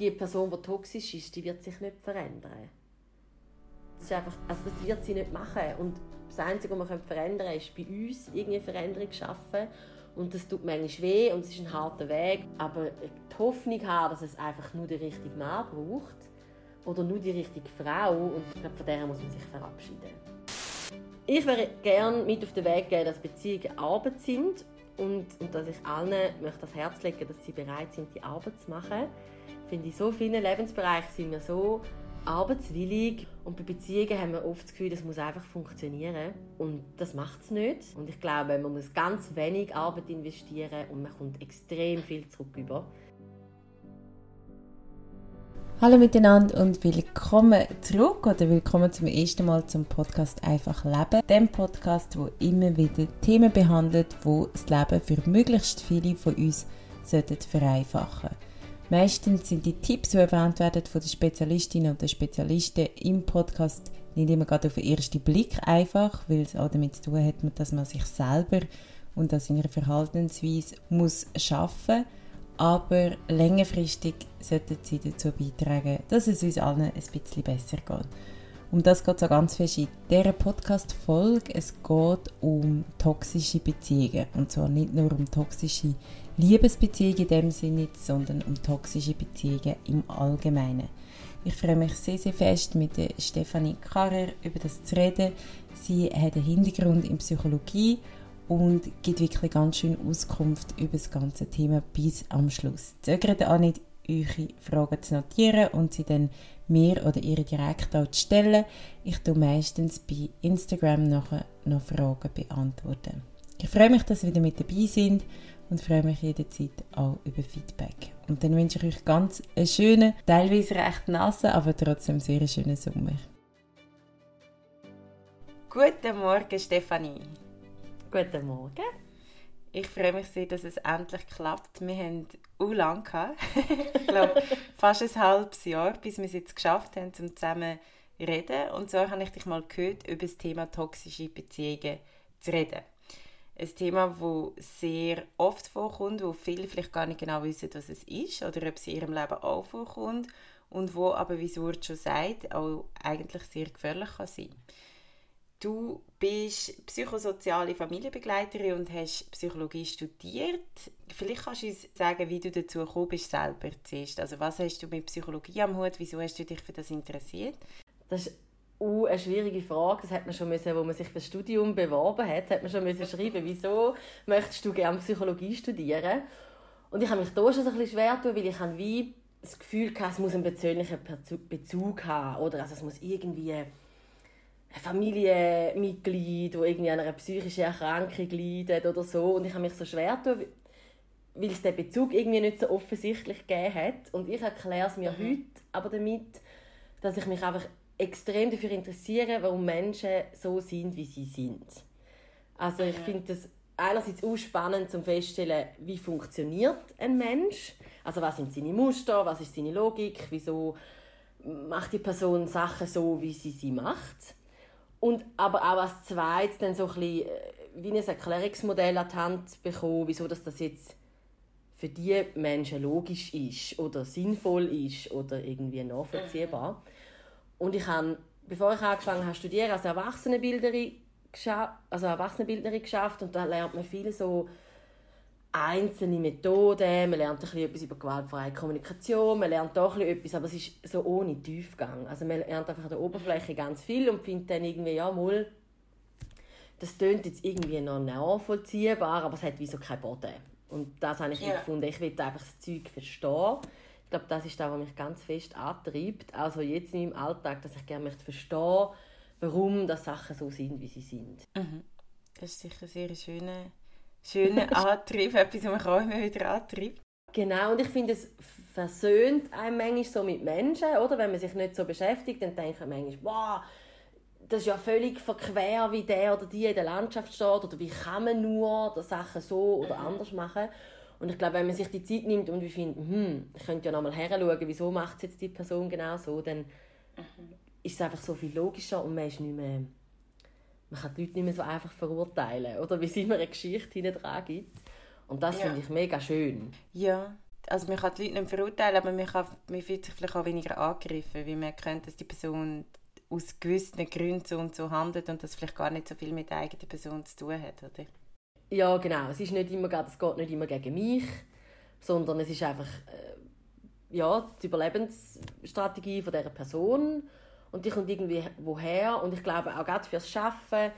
die Person, die toxisch ist, die wird sich nicht verändern. Das, ist einfach, also das wird sie nicht machen. Und das Einzige, was wir verändern können, ist bei uns irgendwie Veränderung schaffen. Und das tut manchmal weh und es ist ein harter Weg. Aber die Hoffnung haben, dass es einfach nur den richtigen Mann braucht oder nur die richtige Frau. Und ich glaube, von der muss man sich verabschieden. Ich würde gerne mit auf den Weg gehen, dass Beziehungen Arbeit sind und, und dass ich allen möchte das Herz legen, dass sie bereit sind, die Arbeit zu machen. Ich finde, in so vielen Lebensbereichen sind wir so arbeitswillig und bei Beziehungen haben wir oft das Gefühl, das muss einfach funktionieren und das macht es nicht. Und ich glaube, man muss ganz wenig Arbeit investieren und man kommt extrem viel zurück über. Hallo miteinander und willkommen zurück oder willkommen zum ersten Mal zum Podcast Einfach Leben. Dem Podcast, wo immer wieder Themen behandelt, wo das Leben für möglichst viele von uns vereinfachen sollten. Meistens sind die Tipps, die erwähnt werden von den Spezialistinnen und den Spezialisten im Podcast, nicht immer gerade auf den ersten Blick einfach, weil es auch damit zu tun hat, dass man sich selber und an seiner Verhaltensweise muss schaffen aber längerfristig sollten sie dazu beitragen, dass es uns allen ein bisschen besser geht. Um das geht es auch ganz fest in dieser Podcast-Folge. Es geht um toxische Beziehungen. Und zwar nicht nur um toxische Liebesbeziehungen in dem Sinne, sondern um toxische Beziehungen im Allgemeinen. Ich freue mich sehr, sehr fest, mit Stefanie Karrer über das zu reden. Sie hat einen Hintergrund in Psychologie und gibt wirklich ganz schön Auskunft über das ganze Thema bis am Schluss. Zögert auch nicht, eure Fragen zu notieren und sie dann mir oder ihr direkt zu stellen. Ich tue meistens bei Instagram nachher noch Fragen beantworten. Ich freue mich, dass ihr wieder mit dabei sind und freue mich jederzeit auch über Feedback. Und dann wünsche ich euch ganz einen schönen, teilweise recht nassen, aber trotzdem sehr schönen Sommer. Guten Morgen, Stefanie. Guten Morgen. Ich freue mich sehr, dass es endlich klappt. Wir haben auch lange gehabt. ich glaube, fast ein halbes Jahr, bis wir es jetzt geschafft haben, um zusammen zu reden. Und so habe ich dich mal gehört, über das Thema toxische Beziehungen zu reden ein Thema, das sehr oft vorkommt, wo viele vielleicht gar nicht genau wissen, was es ist oder ob es in ihrem Leben auch vorkommt und wo aber, wie Surt schon sagt, auch eigentlich sehr gefährlich kann sein Du bist psychosoziale Familienbegleiterin und hast Psychologie studiert. Vielleicht kannst du uns sagen, wie du dazu gekommen bist, selber zuerst. Also was hast du mit Psychologie am Hut? Wieso hast du dich für das interessiert? Das ist uh, eine schwierige Frage. Das hat man schon müssen, wo man sich für das Studium beworben hat, hat man schon müssen schreiben, wieso möchtest du gerne Psychologie studieren? Und ich habe mich da schon ein bisschen schwer getan, weil ich habe wie das Gefühl hatte, es muss einen persönlichen Bezug haben oder also es muss irgendwie Familienmitglied, das irgendwie an einer psychischen Erkrankung leidet oder so. Und ich habe mich so schwer getan, weil es den Bezug irgendwie nicht so offensichtlich gegeben hat. Und ich erkläre es mir mhm. heute aber damit, dass ich mich einfach extrem dafür interessieren, warum Menschen so sind, wie sie sind. Also ich finde das einerseits auch spannend zum feststellen, wie funktioniert ein Mensch. Also was sind seine Muster, was ist seine Logik, wieso macht die Person Sachen so, wie sie sie macht. Und aber auch als zweites dann so ein bisschen, äh, wie ein Erklärungsmodell an die Hand bekommen, wieso das, das jetzt für die Menschen logisch ist oder sinnvoll ist oder irgendwie nachvollziehbar. Und ich habe, bevor ich angefangen habe zu studieren, als Erwachsenenbildnerin, also Erwachsenenbildnerin geschafft und da lernt man viele so einzelne Methoden, man lernt ein etwas über gewaltfreie Kommunikation, man lernt auch etwas, aber es ist so ohne Tiefgang. Also man lernt einfach an der Oberfläche ganz viel und findet dann irgendwie, ja, mal, das tönt jetzt irgendwie noch nachvollziehbar, aber es hat wie so keinen Boden. Und das habe ich ja. gefunden, ich will einfach das Zeug verstehen ich glaube, das ist das, was mich ganz fest antreibt. Also jetzt in meinem Alltag, dass ich gerne möchte verstehen warum das Sachen so sind, wie sie sind. Mhm. Das ist sicher ein sehr schöner, schöner Antrieb, etwas, was mich auch immer wieder antreibt. Genau, und ich finde, es versöhnt einem manchmal so mit Menschen, oder? Wenn man sich nicht so beschäftigt, dann denkt man manchmal, wow, das ist ja völlig verquer, wie der oder die in der Landschaft steht, oder wie kann man nur die Sachen so oder mhm. anders machen. Und ich glaube, wenn man sich die Zeit nimmt und wir finden, hm, ich könnte ja nochmal heranschauen, wieso macht jetzt die Person genau so, dann mhm. ist es einfach so viel logischer und man ist nicht mehr, man kann die Leute nicht mehr so einfach verurteilen, oder wie es immer eine Geschichte hinten dran gibt. Und das ja. finde ich mega schön. Ja, also man kann die Leute nicht verurteilen, aber man, kann, man fühlt sich vielleicht auch weniger angegriffen, weil man kennt, dass die Person aus gewissen Gründen so und so handelt und das vielleicht gar nicht so viel mit der eigenen Person zu tun hat, oder? Ja, genau. Es ist nicht immer, es geht nicht immer gegen mich, sondern es ist einfach äh, ja, die Überlebensstrategie von dieser Person und die kommt irgendwie woher und ich glaube auch gerade fürs Schaffen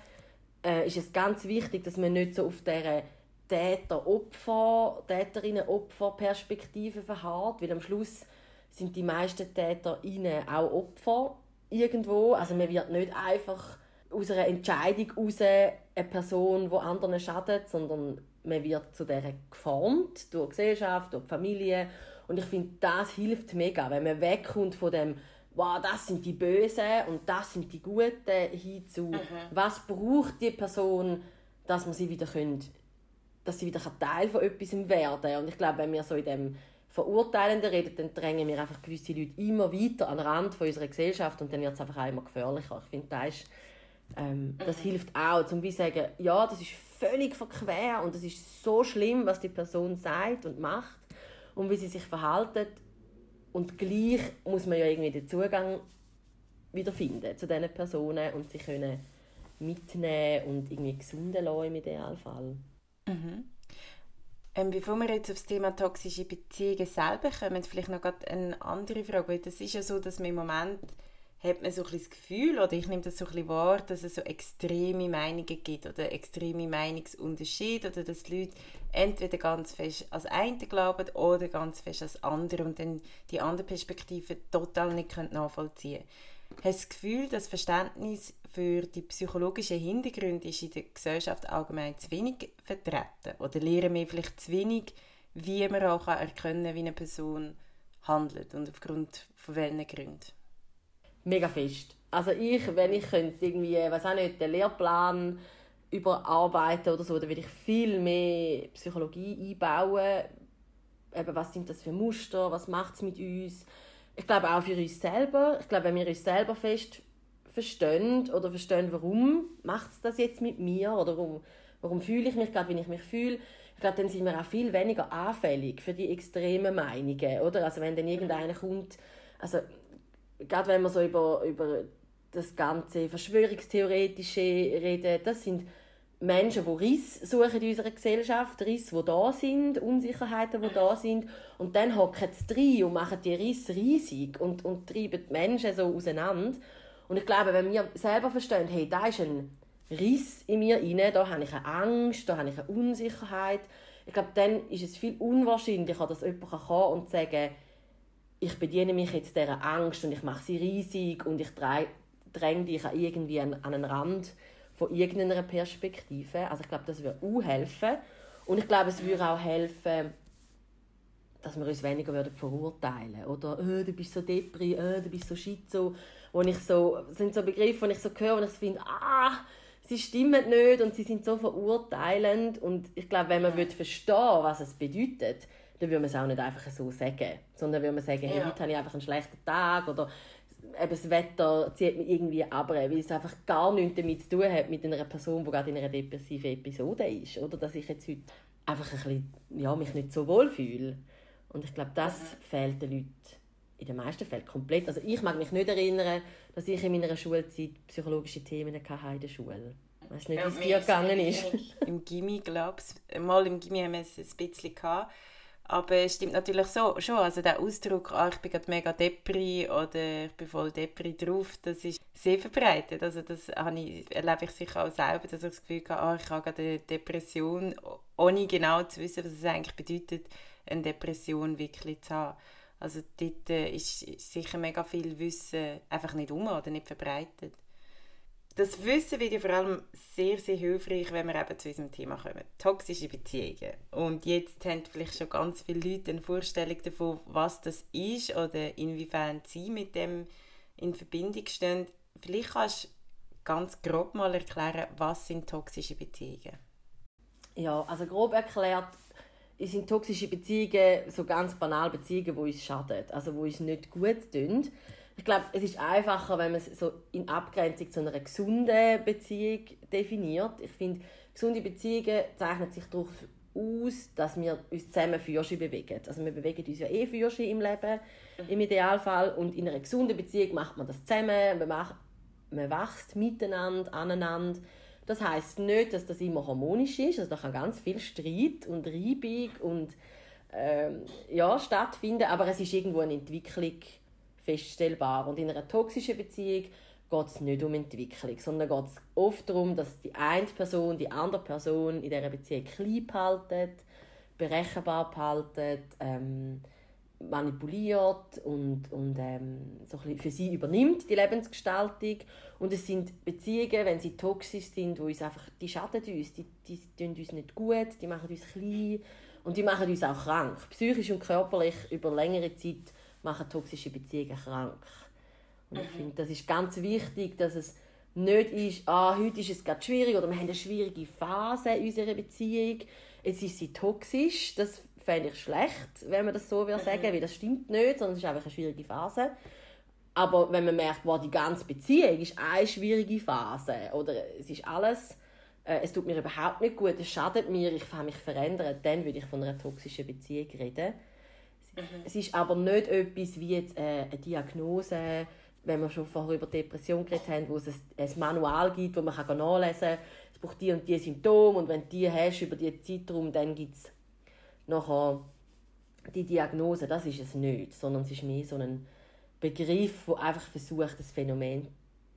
äh, ist es ganz wichtig, dass man nicht so auf dieser Täter-Opfer, Täterinnen-Opfer-Perspektive verharrt, weil am Schluss sind die meisten Täterinnen auch Opfer irgendwo. Also man wird nicht einfach aus einer Entscheidung heraus eine Person, die anderen schadet, sondern man wird zu der geformt durch die Gesellschaft, durch die Familie. Und ich finde, das hilft mega, wenn man wegkommt von dem wow, das sind die Bösen und das sind die Guten, hin zu, mhm. was braucht die Person, dass man sie wieder können, dass sie wieder Teil von etwas werden Und ich glaube, wenn wir so in dem Verurteilenden reden, dann drängen wir einfach gewisse Leute immer weiter an den Rand von unserer Gesellschaft und dann wird es einfach auch immer gefährlicher. Ich finde, das, ist, ähm, das mhm. hilft auch, zum wie sagen, ja, das ist völlig verquer und es ist so schlimm, was die Person sagt und macht und wie sie sich verhalten und gleich muss man ja irgendwie den Zugang wiederfinden zu diesen Personen und sie können mitnehmen und irgendwie gesunden lassen im Idealfall. Mhm. Ähm, bevor wir jetzt auf das Thema toxische Beziehungen selber kommen, vielleicht noch eine andere Frage, weil das ist ja so, dass man im Moment hat man so ein das Gefühl, oder ich nehme das so ein wahr, dass es so extreme Meinungen gibt oder extreme Meinungsunterschiede oder dass die Leute entweder ganz fest als eine glauben oder ganz fest als andere und dann die andere Perspektive total nicht nachvollziehen können. Hast du das Gefühl, das Verständnis für die psychologischen Hintergründe ist in der Gesellschaft allgemein zu wenig vertreten? Oder lernen wir vielleicht zu wenig, wie man auch erkennen kann, wie eine Person handelt und aufgrund von welchen Gründen? Mega fest. Also ich, wenn ich könnte irgendwie, was auch nicht, den Lehrplan überarbeiten oder so, dann würde ich viel mehr Psychologie einbauen. Eben, was sind das für Muster, was macht es mit uns? Ich glaube auch für uns selber. Ich glaube, wenn wir uns selber fest verstehen oder verstehen, warum macht es das jetzt mit mir oder warum, warum fühle ich mich gerade, wie ich mich fühle, ich glaube, dann sind wir auch viel weniger anfällig für die extremen Meinungen, oder? Also wenn dann irgendeiner kommt, also gerade wenn wir so über, über das ganze Verschwörungstheoretische reden, das sind Menschen, die Riss suchen in unserer Gesellschaft, Risse, die da sind, Unsicherheiten, die da sind. Und dann hocken sie drin und machen die Risse riesig und, und treiben die Menschen so auseinander. Und ich glaube, wenn wir selber verstehen, hey, da ist ein Riss in mir rein, da habe ich eine Angst, da habe ich eine Unsicherheit, ich glaube, dann ist es viel unwahrscheinlicher, dass jemand kommen und sagen ich bediene mich jetzt dieser Angst und ich mache sie riesig und ich dränge dich irgendwie an, an einen Rand von irgendeiner Perspektive. Also ich glaube, das würde auch helfen. Und ich glaube, es würde auch helfen, dass wir uns weniger würden verurteilen Oder oh, du bist so depri, oh, du bist so schizo. Wo ich so, das sind so Begriffe, die ich so höre und ich finde, ah, sie stimmen nicht und sie sind so verurteilend. Und ich glaube, wenn man verstehen was es bedeutet, dann würde man es auch nicht einfach so sagen. Sondern würde man sagen, hey, ja. heute habe ich einfach einen schlechten Tag oder eben das Wetter zieht mich irgendwie ab, weil es einfach gar nichts damit zu tun hat mit einer Person, die gerade in einer depressiven Episode ist. Oder dass ich jetzt heute einfach ein bisschen, ja, mich nicht so wohl fühle. Und ich glaube, das mhm. fehlt den Leuten in den meisten Fällen komplett. Also ich mag mich nicht erinnern, dass ich in meiner Schulzeit psychologische Themen hatte in der Schule. Ich weiß nicht, wie es dir gegangen ist. Im Gimmi, glaube ich. Mal im Gimmi haben wir es ein bisschen gehabt. Aber es stimmt natürlich so, schon, also der Ausdruck, ah, ich bin gerade mega Depri oder ich bin voll Depri drauf, das ist sehr verbreitet. Also das ich, erlebe ich sicher auch selber, dass ich das Gefühl habe, ah, ich habe gerade eine Depression, ohne genau zu wissen, was es eigentlich bedeutet, eine Depression wirklich zu haben. Also dort äh, ist sicher mega viel Wissen einfach nicht um oder nicht verbreitet das Wissen wird ja vor allem sehr, sehr hilfreich, wenn wir eben zu unserem Thema kommen. Toxische Beziehungen. Und jetzt haben vielleicht schon ganz viele Leute eine Vorstellung davon, was das ist oder inwiefern sie mit dem in Verbindung stehen. Vielleicht kannst du ganz grob mal erklären, was sind toxische Beziehungen? Ja, also grob erklärt sind toxische Beziehungen so ganz banal Beziehungen, die uns schaden, also die uns nicht gut tun ich glaube, es ist einfacher, wenn man es so in Abgrenzung zu einer gesunden Beziehung definiert. Ich finde, gesunde Beziehungen zeichnen sich durch, aus, dass wir uns zusammen Führerschein bewegen. Also wir bewegen uns ja eh Führerschein im Leben, im Idealfall. Und in einer gesunden Beziehung macht man das zusammen, man, macht, man wächst miteinander, aneinander. Das heißt nicht, dass das immer harmonisch ist. Also da kann ganz viel Streit und Reibung und ähm, ja, stattfinden, aber es ist irgendwo eine Entwicklung feststellbar. Und in einer toxischen Beziehung geht es nicht um Entwicklung, sondern geht es oft darum, dass die eine Person die andere Person in dieser Beziehung klein behalten, berechenbar behalten, ähm, manipuliert und, und ähm, so für sie übernimmt, die Lebensgestaltung. Und es sind Beziehungen, wenn sie toxisch sind, wo uns einfach, die schaden uns, die, die tun uns nicht gut, die machen uns klein und die machen uns auch krank. Psychisch und körperlich über längere Zeit machen toxische Beziehungen krank. Und ich finde, das ist ganz wichtig, dass es nicht ist, ah, heute ist es gerade schwierig oder wir haben eine schwierige Phase in unserer Beziehung, jetzt ist sie toxisch. Das fände ich schlecht, wenn man das so sagen, mhm. weil das stimmt nicht, sondern es ist einfach eine schwierige Phase. Aber wenn man merkt, wow, die ganze Beziehung ist eine schwierige Phase oder es ist alles, äh, es tut mir überhaupt nicht gut, es schadet mir, ich habe mich verändert, dann würde ich von einer toxischen Beziehung reden. Mhm. Es ist aber nicht etwas wie jetzt äh, eine Diagnose, wenn wir schon vorher über Depression geredet haben, wo es ein, Manual gibt, wo man kann nachlesen kann, es braucht die und die Symptome und wenn du die hast über diesen Zeitraum, dann gibt es nachher die Diagnose. Das ist es nicht, sondern es ist mehr so ein Begriff, der einfach versucht, das Phänomen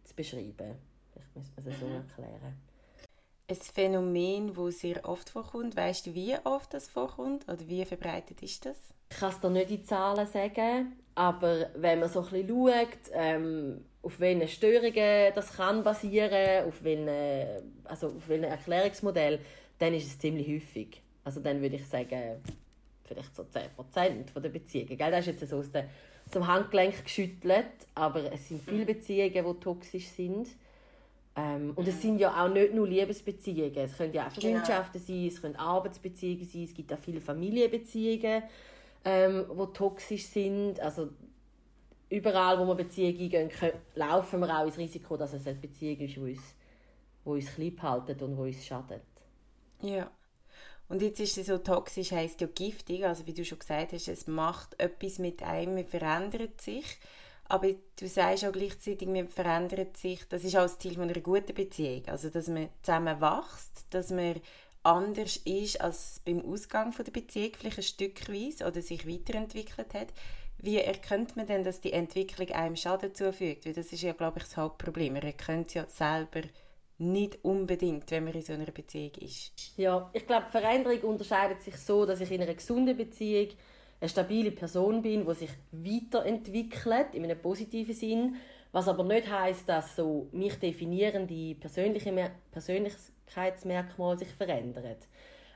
zu beschreiben. Ich muss es so mhm. erklären. Ein Phänomen, das sehr oft vorkommt. Weißt du, wie oft das vorkommt oder wie verbreitet ist das? Ich kann es dir nicht in Zahlen sagen, aber wenn man so ein bisschen schaut, ähm, auf welchen Störungen das kann basieren, auf welchen, also auf welchen Erklärungsmodell, dann ist es ziemlich häufig. Also dann würde ich sagen, vielleicht so 10% der Beziehungen. Gell? Das ist jetzt so aus, der, aus dem Handgelenk geschüttelt, aber es sind viele Beziehungen, die toxisch sind. Ähm, und es sind ja auch nicht nur Liebesbeziehungen. Es können ja auch genau. Freundschaften genau. sein, es können Arbeitsbeziehungen sein, es gibt auch viele Familienbeziehungen ähm, die toxisch sind. Also überall, wo wir Beziehungen eingehen, laufen wir auch ins Risiko, dass es eine Beziehung ist, die uns, die uns klein hält und die uns schadet. Ja. Und jetzt ist es so toxisch, heisst ja giftig, also wie du schon gesagt hast, es macht etwas mit einem, man verändert sich. Aber du sagst auch gleichzeitig, man verändert sich, das ist auch das Ziel einer guten Beziehung. Also, dass man zusammen wächst, dass man anders ist als beim Ausgang von der Beziehung, vielleicht ein Stückweise oder sich weiterentwickelt hat. Wie erkennt man denn, dass die Entwicklung einem Schaden zufügt? Weil das ist ja, glaube ich, das Hauptproblem. Man erkennt es ja selber nicht unbedingt, wenn man in so einer Beziehung ist. Ja, ich glaube, Veränderung unterscheidet sich so, dass ich in einer gesunden Beziehung eine stabile Person bin, die sich weiterentwickelt, in einem positiven Sinn, was aber nicht heißt, dass so mich definierende persönliche Persönlichkeitsmerkmale sich verändern.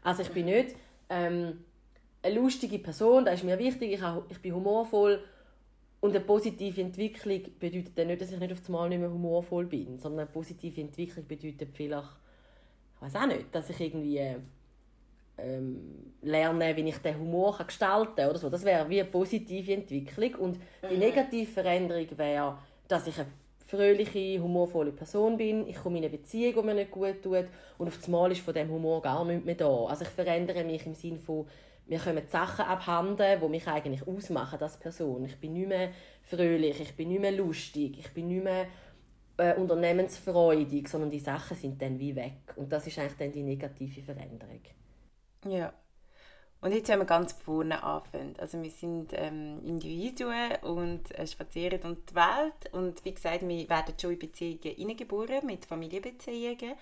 Also ich bin nicht ähm, eine lustige Person, das ist mir wichtig, ich, auch, ich bin humorvoll und eine positive Entwicklung bedeutet dann nicht, dass ich nicht auf einmal nicht mehr humorvoll bin, sondern eine positive Entwicklung bedeutet vielleicht, ich weiß auch nicht, dass ich irgendwie ähm, lerne, wie ich den Humor kann gestalten kann oder so. Das wäre wie eine positive Entwicklung und die mhm. negative Veränderung wäre, dass ich eine fröhliche, humorvolle Person bin. Ich komme in eine Beziehung, die mir nicht gut tut und auf einmal ist von dem Humor gar nichts mehr da. Also ich verändere mich im Sinne von, mir kommen Sachen abhanden, die mich eigentlich ausmachen als Person. Ich bin nicht mehr fröhlich, ich bin nicht mehr lustig, ich bin nicht mehr äh, unternehmensfreudig, sondern die Sachen sind dann wie weg. Und das ist eigentlich dann die negative Veränderung. Ja. Und jetzt, wenn wir ganz vorne anfangen, also wir sind ähm, Individuen und äh, spazieren um die Welt und wie gesagt, wir werden schon in Beziehungen hineingeboren, mit Familienbeziehungen.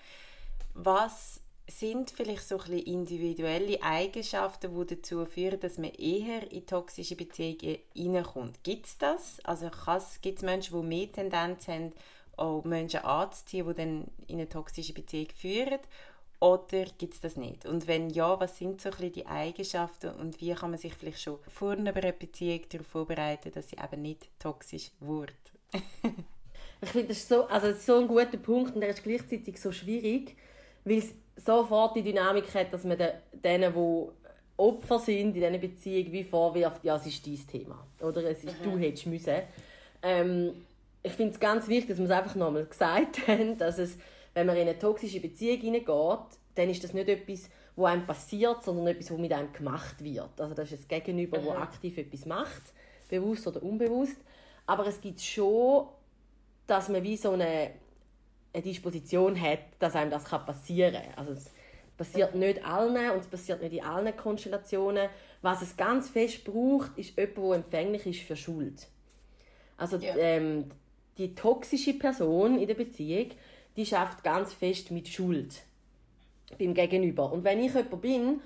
Was sind vielleicht so ein individuelle Eigenschaften, die dazu führen, dass man eher in toxische Beziehungen hineinkommt? Gibt es das? Also gibt es Menschen, die mehr Tendenz haben, auch Menschen anzuziehen, die dann in eine toxische Beziehung führen? Oder gibt es das nicht? Und wenn ja, was sind so ein die Eigenschaften und wie kann man sich vielleicht schon vor einer Beziehung darauf vorbereiten, dass sie eben nicht toxisch wird? ich finde, das, ist so, also das ist so ein guter Punkt und der ist gleichzeitig so schwierig, weil es sofort die Dynamik hat, dass man denen, die Opfer sind in dieser Beziehung, wie vorwirft, ja, es ist dein Thema. Oder es ist, mhm. du hättest müssen. Ähm, ich finde es ganz wichtig, dass wir es einfach nochmal gesagt haben, dass es wenn man in eine toxische Beziehung hineingeht, dann ist das nicht etwas, wo einem passiert, sondern etwas, was mit einem gemacht wird. Also das ist das Gegenüber, mhm. wo aktiv etwas macht, bewusst oder unbewusst. Aber es gibt schon, dass man wie so eine, eine Disposition hat, dass einem das passieren kann. Also es passiert nicht allen und es passiert nicht in allen Konstellationen. Was es ganz fest braucht, ist jemand, der empfänglich ist für Schuld. Also ja. ähm, die toxische Person in der Beziehung, die schafft ganz fest mit Schuld beim Gegenüber. Und wenn ich jemand bin,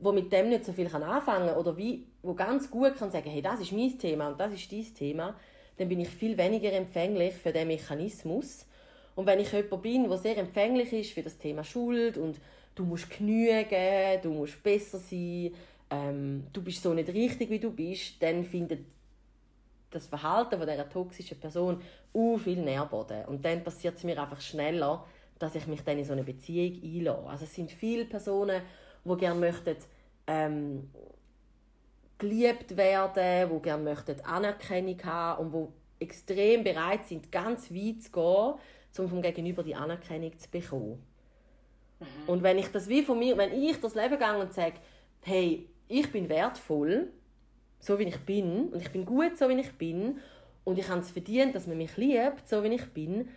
wo mit dem nicht so viel anfangen kann oder wie, wo ganz gut kann sagen, hey, das ist mein Thema und das ist dein Thema, dann bin ich viel weniger empfänglich für den Mechanismus. Und wenn ich jemand bin, der sehr empfänglich ist für das Thema Schuld und du musst genügen, du musst besser sein, ähm, du bist so nicht richtig, wie du bist, dann findet das Verhalten von dieser toxischen Person uh, viel Nährboden. Und dann passiert es mir einfach schneller, dass ich mich dann in so eine Beziehung einlasse. Also es sind viele Personen, die gerne möchten, ähm, geliebt werden, die gerne möchten Anerkennung haben und die extrem bereit sind, ganz weit zu gehen, um vom Gegenüber die Anerkennung zu bekommen. Mhm. Und wenn ich das wie von mir, wenn ich das Leben gehe und sage, hey, ich bin wertvoll, so wie ich bin, und ich bin gut, so wie ich bin, und ich habe es verdient, dass man mich liebt, so wie ich bin,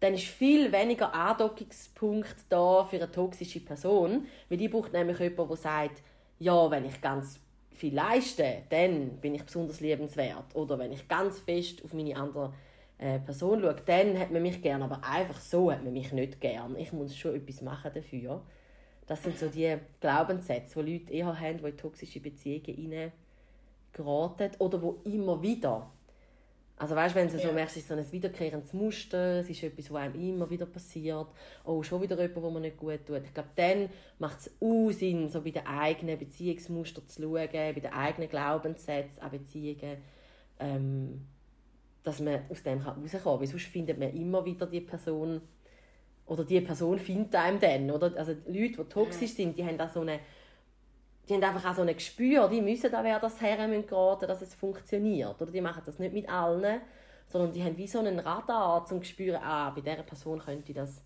dann ist viel weniger Andockungspunkt da für eine toxische Person, weil die braucht nämlich jemanden, der sagt, ja, wenn ich ganz viel leiste, dann bin ich besonders liebenswert. Oder wenn ich ganz fest auf meine andere äh, Person schaue, dann hat man mich gern, aber einfach so hat man mich nicht gern. Ich muss schon etwas machen dafür. Das sind so die Glaubenssätze, die Leute eher haben, die in toxische Beziehungen geraten oder wo immer wieder also weißt, wenn du so merkst, es ist so ein wiederkehrendes Muster, es ist etwas, was einem immer wieder passiert, oh, schon wieder jemand, wo man nicht gut tut. Ich glaube, dann macht es auch Sinn, so bei den eigenen Beziehungsmustern zu schauen, bei den eigenen Glaubenssätzen an Beziehungen, ähm, dass man aus dem rauskommen kann. Weil sonst findet man immer wieder die Person, oder die Person findet einem dann, oder? Also Leute, die toxisch sind, die haben da so eine die haben einfach auch so ein Gespür, die müssen da wer das her geraten, dass es funktioniert. Oder die machen das nicht mit allen, sondern die haben wie so einen Radar, zum zu spüren, ah, bei dieser Person könnte ich, das,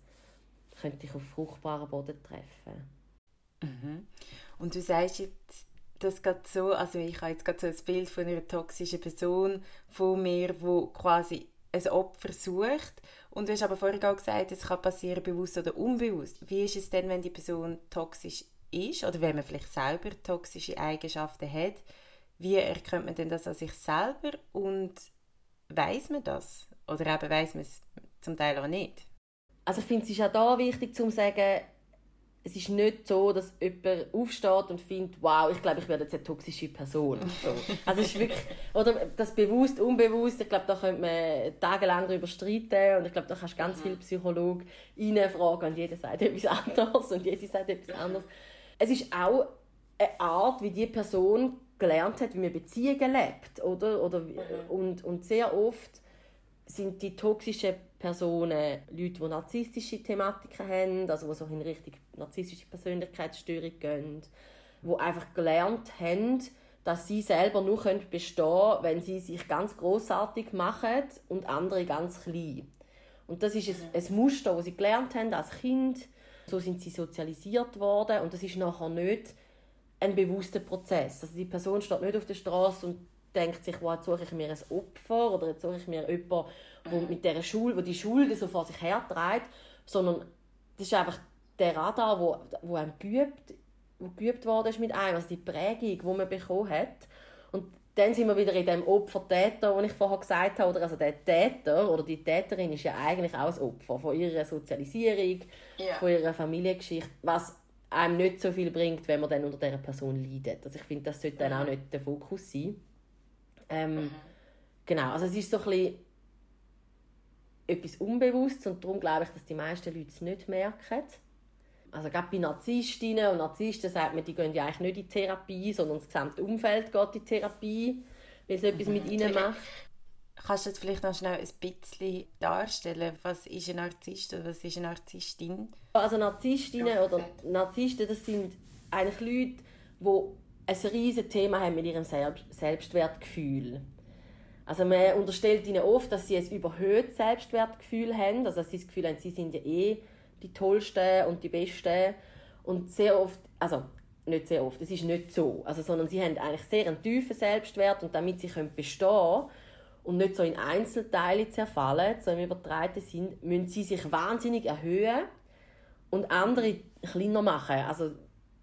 könnte ich auf fruchtbaren Boden treffen. Mhm. Und du sagst jetzt, das geht so, also ich habe jetzt gerade so ein Bild von einer toxischen Person von mir, wo quasi ein Opfer sucht. Und du hast aber vorhin auch gesagt, es kann passieren, bewusst oder unbewusst. Wie ist es denn, wenn die Person toxisch ist oder wenn man vielleicht selber toxische Eigenschaften hat, wie erkennt man denn das an sich selber und weiß man das? Oder eben weiß man es zum Teil auch nicht? Also ich finde, es ist auch da wichtig zu sagen, es ist nicht so, dass jemand aufsteht und findet, wow, ich glaube, ich werde jetzt eine toxische Person. So. Also es ist wirklich, oder das bewusst, unbewusst, ich glaube, da könnte man tagelang darüber streiten und ich glaube, da kannst du ganz mhm. viele Psychologen reinfragen und jeder sagt etwas anderes und jeder sagt etwas anderes es ist auch eine Art, wie die Person gelernt hat, wie man Beziehungen lebt, oder? oder mhm. und, und sehr oft sind die toxischen Personen Leute, die narzisstische Thematiken haben, also die so in Richtung narzisstische Persönlichkeitsstörung gehen, die einfach gelernt haben, dass sie selber nur bestehen können, wenn sie sich ganz großartig machen und andere ganz klein. Und das ist ein, mhm. ein Muster, das sie gelernt haben als Kind so sind sie sozialisiert worden und das ist nachher nicht ein bewusster Prozess. Also die Person steht nicht auf der Straße und denkt sich, wow, jetzt suche ich mir ein Opfer oder jetzt suche ich mir jemanden, der mit dieser Schuld, wo die Schuld so vor sich herträgt, sondern das ist einfach der Radar, wo, wo einem geübt, wo geübt worden ist mit einem, also die Prägung, die man bekommen hat. Und dann sind wir wieder in dem Opfer-Täter, den ich vorher gesagt habe. Oder also der Täter oder die Täterin ist ja eigentlich auch das Opfer von ihrer Sozialisierung, yeah. von ihrer Familiengeschichte, was einem nicht so viel bringt, wenn man dann unter dieser Person leidet. Also ich finde, das sollte dann auch mhm. nicht der Fokus sein. Ähm, mhm. Genau, also es ist so ein bisschen etwas Unbewusstes und darum glaube ich, dass die meisten Leute es nicht merken also gerade bei Narzisstinnen und Narzissten sagt man, die gehen ja eigentlich nicht in Therapie, sondern das gesamte Umfeld geht in Therapie, weil es etwas mhm. mit ihnen macht. Kannst du jetzt vielleicht noch schnell ein bisschen darstellen, was ist ein Narzisst oder was ist eine Narzisstin? Also Narzisstinnen ja, oder Narzissten, das sind eigentlich Leute, die ein riesiges Thema haben mit ihrem Selbstwertgefühl. Also man unterstellt ihnen oft, dass sie ein überhöhtes Selbstwertgefühl haben, also dass sie das Gefühl haben, sie sind ja eh die tollsten und die besten. Und sehr oft, also nicht sehr oft. Es ist nicht so. Also, sondern sie haben eigentlich sehr einen tiefen Selbstwert und damit sie können bestehen und nicht so in Einzelteile zerfallen, so im übertreibenden Sinn, müssen sie sich wahnsinnig erhöhen und andere kleiner machen. Also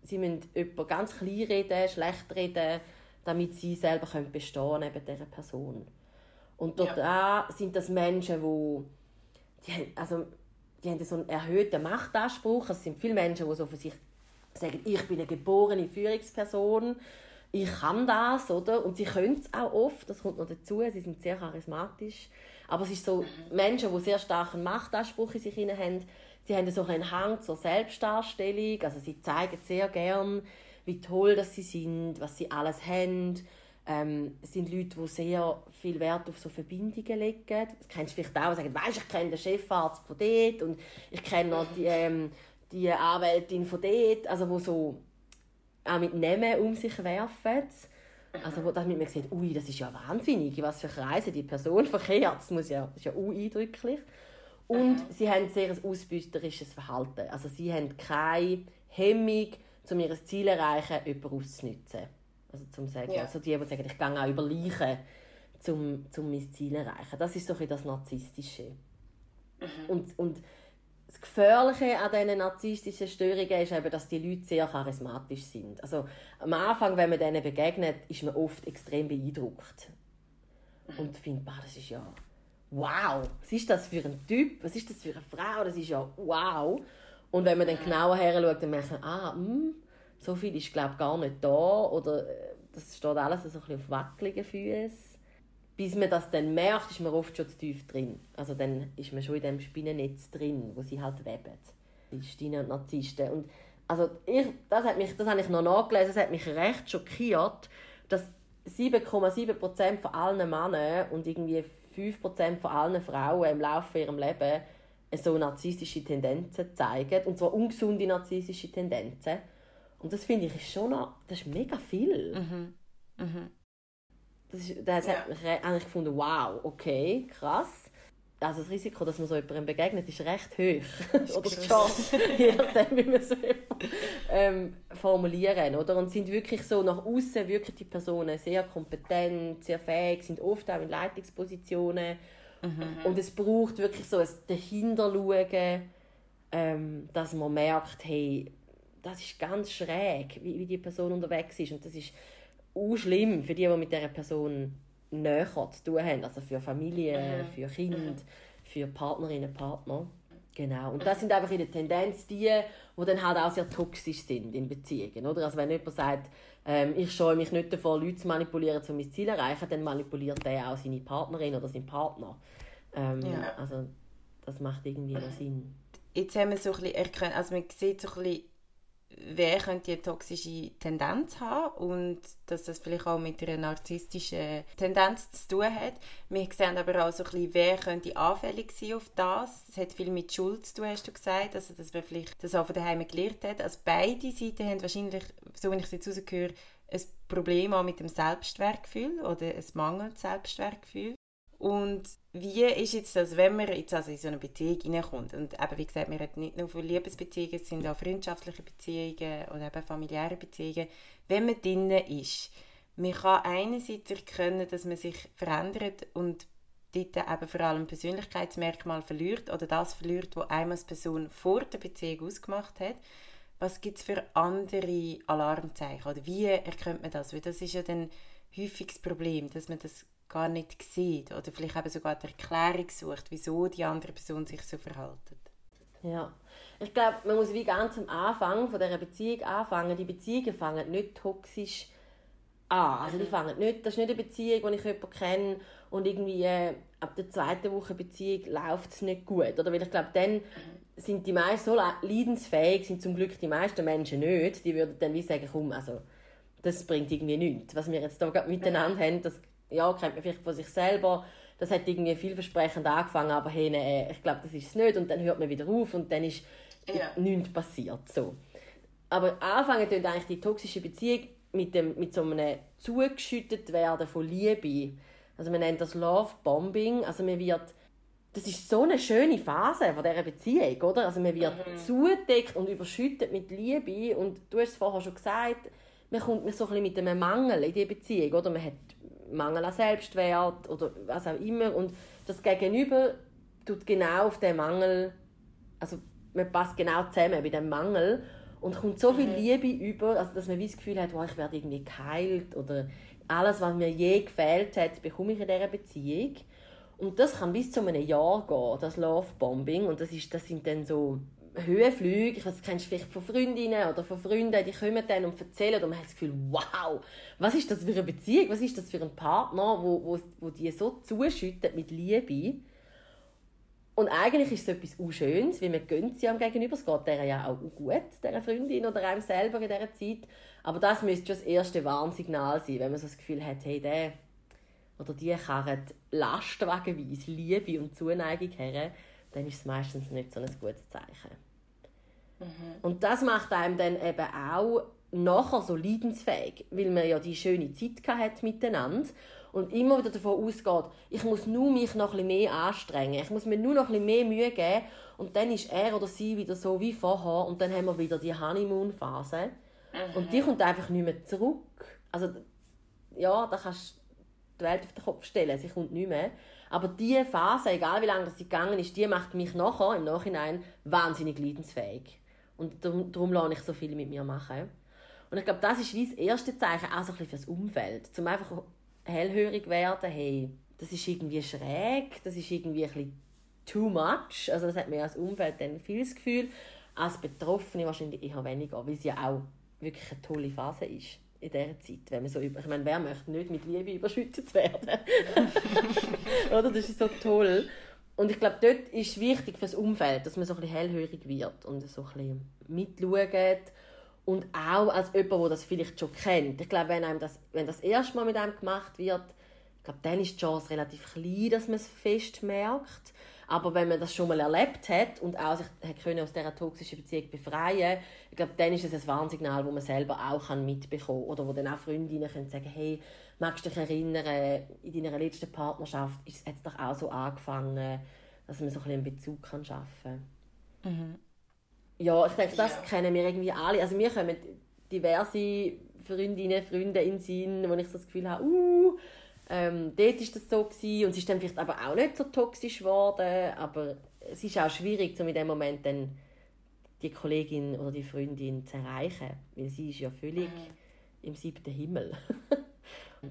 sie müssen jemanden ganz klein reden, schlecht reden, damit sie selber können bestehen neben dieser Person. Und dort ja. sind das Menschen, die, die, also, die haben so einen erhöhten Machtanspruch. Es sind viele Menschen, die so für sich sagen, ich bin eine geborene Führungsperson, ich kann das, oder? Und sie können es auch oft, das kommt noch dazu, sie sind sehr charismatisch. Aber es ist so. Menschen, die sehr starken Machtanspruch in sich haben, sie haben so einen Hang zur Selbstdarstellung, also sie zeigen sehr gern, wie toll dass sie sind, was sie alles haben. Ähm, sind Leute, die sehr viel Wert auf so Verbindungen legen. Das kennst du vielleicht auch, sagen, weißt, ich kenne den Chefarzt von dort und ich kenne noch die, ähm, die Anwältin von dort, also wo so auch mit Namen um sich werfen. Also wo damit man sieht, ui, das ist ja wahnsinnig, was für Kreise die Person verkehrt. Das, muss ja, das ist ja eindrücklich. Und mhm. sie haben sehr ein ausbüterisches Verhalten. Also sie haben keine Hemmung, um ihr Ziel zu erreichen, jemanden auszunutzen. Also zum sagen, ja. also die, die sagen, ich gehe auch über Leichen, um, um mein Ziel zu erreichen. Das ist doch das Narzisstische. Mhm. Und, und das Gefährliche an diesen narzisstischen Störungen ist eben, dass die Leute sehr charismatisch sind. Also am Anfang, wenn man denen begegnet, ist man oft extrem beeindruckt. Und findet, das ist ja wow, was ist das für ein Typ, was ist das für eine Frau, das ist ja wow. Und wenn man dann genauer her schaut, dann merkt man, ah, mh, hm, so viel ist glaube gar nicht da oder äh, das steht alles so ein auf wackeligen Füßen bis man das dann merkt, ist man oft schon zu tief drin. Also dann ist man schon in dem Spinnennetz drin, wo sie halt weben. Stine und Narzissten. Und also ich, das, hat mich, das habe ich noch nachgelesen, das hat mich recht schockiert, dass 7,7% von allen Männern und irgendwie 5% von allen Frauen im Laufe ihres Lebens so narzisstische Tendenzen zeigen. Und zwar ungesunde narzisstische Tendenzen. Und das finde ich schon noch, das ist mega viel. Mhm. Mhm. Das, ist, das ja. hat mich eigentlich gefunden, wow, okay, krass. Also das Risiko, dass man so jemandem begegnet, ist recht hoch. oder die Chance, je nachdem, wie man es ähm, formulieren. Oder? Und sind wirklich so nach außen wirklich die Personen sehr kompetent, sehr fähig, sind oft auch in Leitungspositionen. Mhm. Und es braucht wirklich so ein Dahinterschauen, ähm, dass man merkt, hey, das ist ganz schräg, wie, wie die Person unterwegs ist. Und das ist auch schlimm für die, die mit dieser Person näher zu tun haben. Also für Familie, mhm. für Kinder, mhm. für Partnerinnen und Partner. Genau. Und das sind einfach in der Tendenz die, die dann halt auch sehr toxisch sind in Beziehungen. Oder? Also wenn jemand sagt, ähm, ich scheue mich nicht davor, Leute zu manipulieren, um mein Ziel zu erreichen, dann manipuliert er auch seine Partnerin oder seinen Partner. Ähm, ja. Also das macht irgendwie noch Sinn. Jetzt haben wir so ein bisschen erkannt, also man sieht so ein bisschen wer könnte eine toxische Tendenz haben und dass das vielleicht auch mit einer narzisstischen Tendenz zu tun hat. Wir sehen aber auch so ein bisschen, wer könnte anfällig sein auf das. Es hat viel mit Schuld zu tun, hast du gesagt, also dass man vielleicht das auch von daheim gelernt hat. Also beide Seiten haben wahrscheinlich, so wie ich es jetzt rausgehöre, ein Problem auch mit dem Selbstwertgefühl oder ein mangelndes Selbstwertgefühl. Und wie ist jetzt das, wenn man jetzt also in so eine Beziehung hineinkommt? Und eben, wie gesagt, wir reden nicht nur von Liebesbeziehungen, es sind auch freundschaftliche Beziehungen oder eben familiäre Beziehungen. Wenn man drinnen ist, man kann einerseits erkennen, dass man sich verändert und dort eben vor allem Persönlichkeitsmerkmal verliert oder das verliert, was einem als Person vor der Beziehung ausgemacht hat. Was gibt es für andere Alarmzeichen? Oder wie erkennt man das? Weil das ist ja dann häufig das Problem, dass man das gar nicht sieht oder vielleicht eben sogar die Erklärung sucht, wieso die andere Person sich so verhält. Ja, ich glaube, man muss wie ganz am Anfang von dieser Beziehung anfangen. Die Beziehungen fangen nicht toxisch an. Also die mhm. fangen nicht, das ist nicht eine Beziehung, wo ich jemanden kenne und irgendwie äh, ab der zweiten Woche Beziehung läuft es nicht gut. Oder weil ich glaube, dann sind die meisten so leidensfähig, sind zum Glück die meisten Menschen nicht. Die würden dann wie sagen, komm, also das bringt irgendwie nichts. Was wir jetzt hier miteinander haben, das ja, kennt man vielleicht von sich selber, das hat irgendwie vielversprechend angefangen, aber hey, nee, ich glaube, das ist es nicht und dann hört man wieder auf und dann ist ja. nichts passiert. So. Aber anfangen tut eigentlich die toxische Beziehung mit, dem, mit so einem zugeschüttet werden von Liebe. Also man nennt das Love Bombing, also man wird das ist so eine schöne Phase von dieser Beziehung, oder? Also man wird mhm. zugedeckt und überschüttet mit Liebe und du hast es vorher schon gesagt, man kommt so ein bisschen mit einem Mangel in diese Beziehung, oder? Man hat Mangel an Selbstwert oder was auch immer und das Gegenüber tut genau auf den Mangel, also man passt genau zusammen bei dem Mangel und kommt so viel mhm. Liebe über, also dass man das Gefühl hat, wow, ich werde irgendwie geheilt oder alles, was mir je gefehlt hat, bekomme ich in dieser Beziehung. Und das kann bis zu einem Jahr gehen, das Lovebombing. Und das, ist, das sind dann so Höhenflüge, ich weiß, kennst du vielleicht von Freundinnen oder von Freunden, die kommen dann und erzählen und man hat das Gefühl, wow, was ist das für eine Beziehung, was ist das für ein Partner, wo, wo, wo die so zuschüttet mit Liebe. Und eigentlich ist es etwas Unschönes, weil man gönnt sie am Gegenüber. Es geht der ja auch gut, dieser Freundin oder einem selber in dieser Zeit. Aber das müsste schon das erste Warnsignal sein, wenn man so das Gefühl hat, hey, der oder die karren lastwagenweise Liebe und Zuneigung her, dann ist es meistens nicht so ein gutes Zeichen. Mhm. Und das macht einem dann eben auch nachher so leidensfähig, weil man ja die schöne Zeit hat miteinander und immer wieder davon ausgeht, ich muss nur mich noch ein mehr anstrengen, ich muss mir nur noch ein mehr Mühe geben und dann ist er oder sie wieder so wie vorher und dann haben wir wieder die Honeymoon-Phase mhm. und die kommt einfach nicht mehr zurück. Also ja, da kannst die Welt auf den Kopf stellen. Sie kommt nicht mehr. Aber diese Phase, egal wie lange sie gegangen ist, die macht mich nachher, im Nachhinein, wahnsinnig leidensfähig. Und darum, darum lasse ich so viel mit mir machen. Und ich glaube, das ist wie das erste Zeichen, auch so ein bisschen fürs Umfeld. Zum einfach hellhörig werden, hey, das ist irgendwie schräg, das ist irgendwie ein bisschen too much. Also das hat mir als Umfeld dann viel das Gefühl, als Betroffene wahrscheinlich eher weniger, weil es ja auch wirklich eine tolle Phase ist in dieser Zeit. Wenn man so über, ich meine, wer möchte nicht mit Liebe überschüttet werden? Oder? Das ist so toll. Und ich glaube, dort ist es wichtig für das Umfeld, dass man so ein bisschen hellhörig wird und so ein bisschen mitschaut. Und auch als jemand, der das vielleicht schon kennt. Ich glaube, wenn, das, wenn das erste Mal mit einem gemacht wird, ich glaube, dann ist die Chance relativ klein, dass man es fest merkt. Aber wenn man das schon mal erlebt hat und auch sich können aus dieser toxischen Beziehung befreien ich glaube, dann ist es ein Warnsignal, wo man selber auch mitbekommen kann. Oder wo dann auch Freundinnen können sagen hey, magst du dich erinnern, in deiner letzten Partnerschaft hat es doch auch so angefangen, dass man so ein einen Bezug kann schaffen kann. Mhm. Ja, ich denke, das ja. kennen wir irgendwie alle. Also wir kommen diverse Freundinnen, Freunde in den Sinn, wo ich so das Gefühl habe, uh, ähm, dort war das so gewesen, und es ist dann vielleicht aber auch nicht so toxisch geworden, aber es ist auch schwierig, um in dem Moment dann die Kollegin oder die Freundin zu erreichen, weil sie ist ja völlig mhm. im siebten Himmel.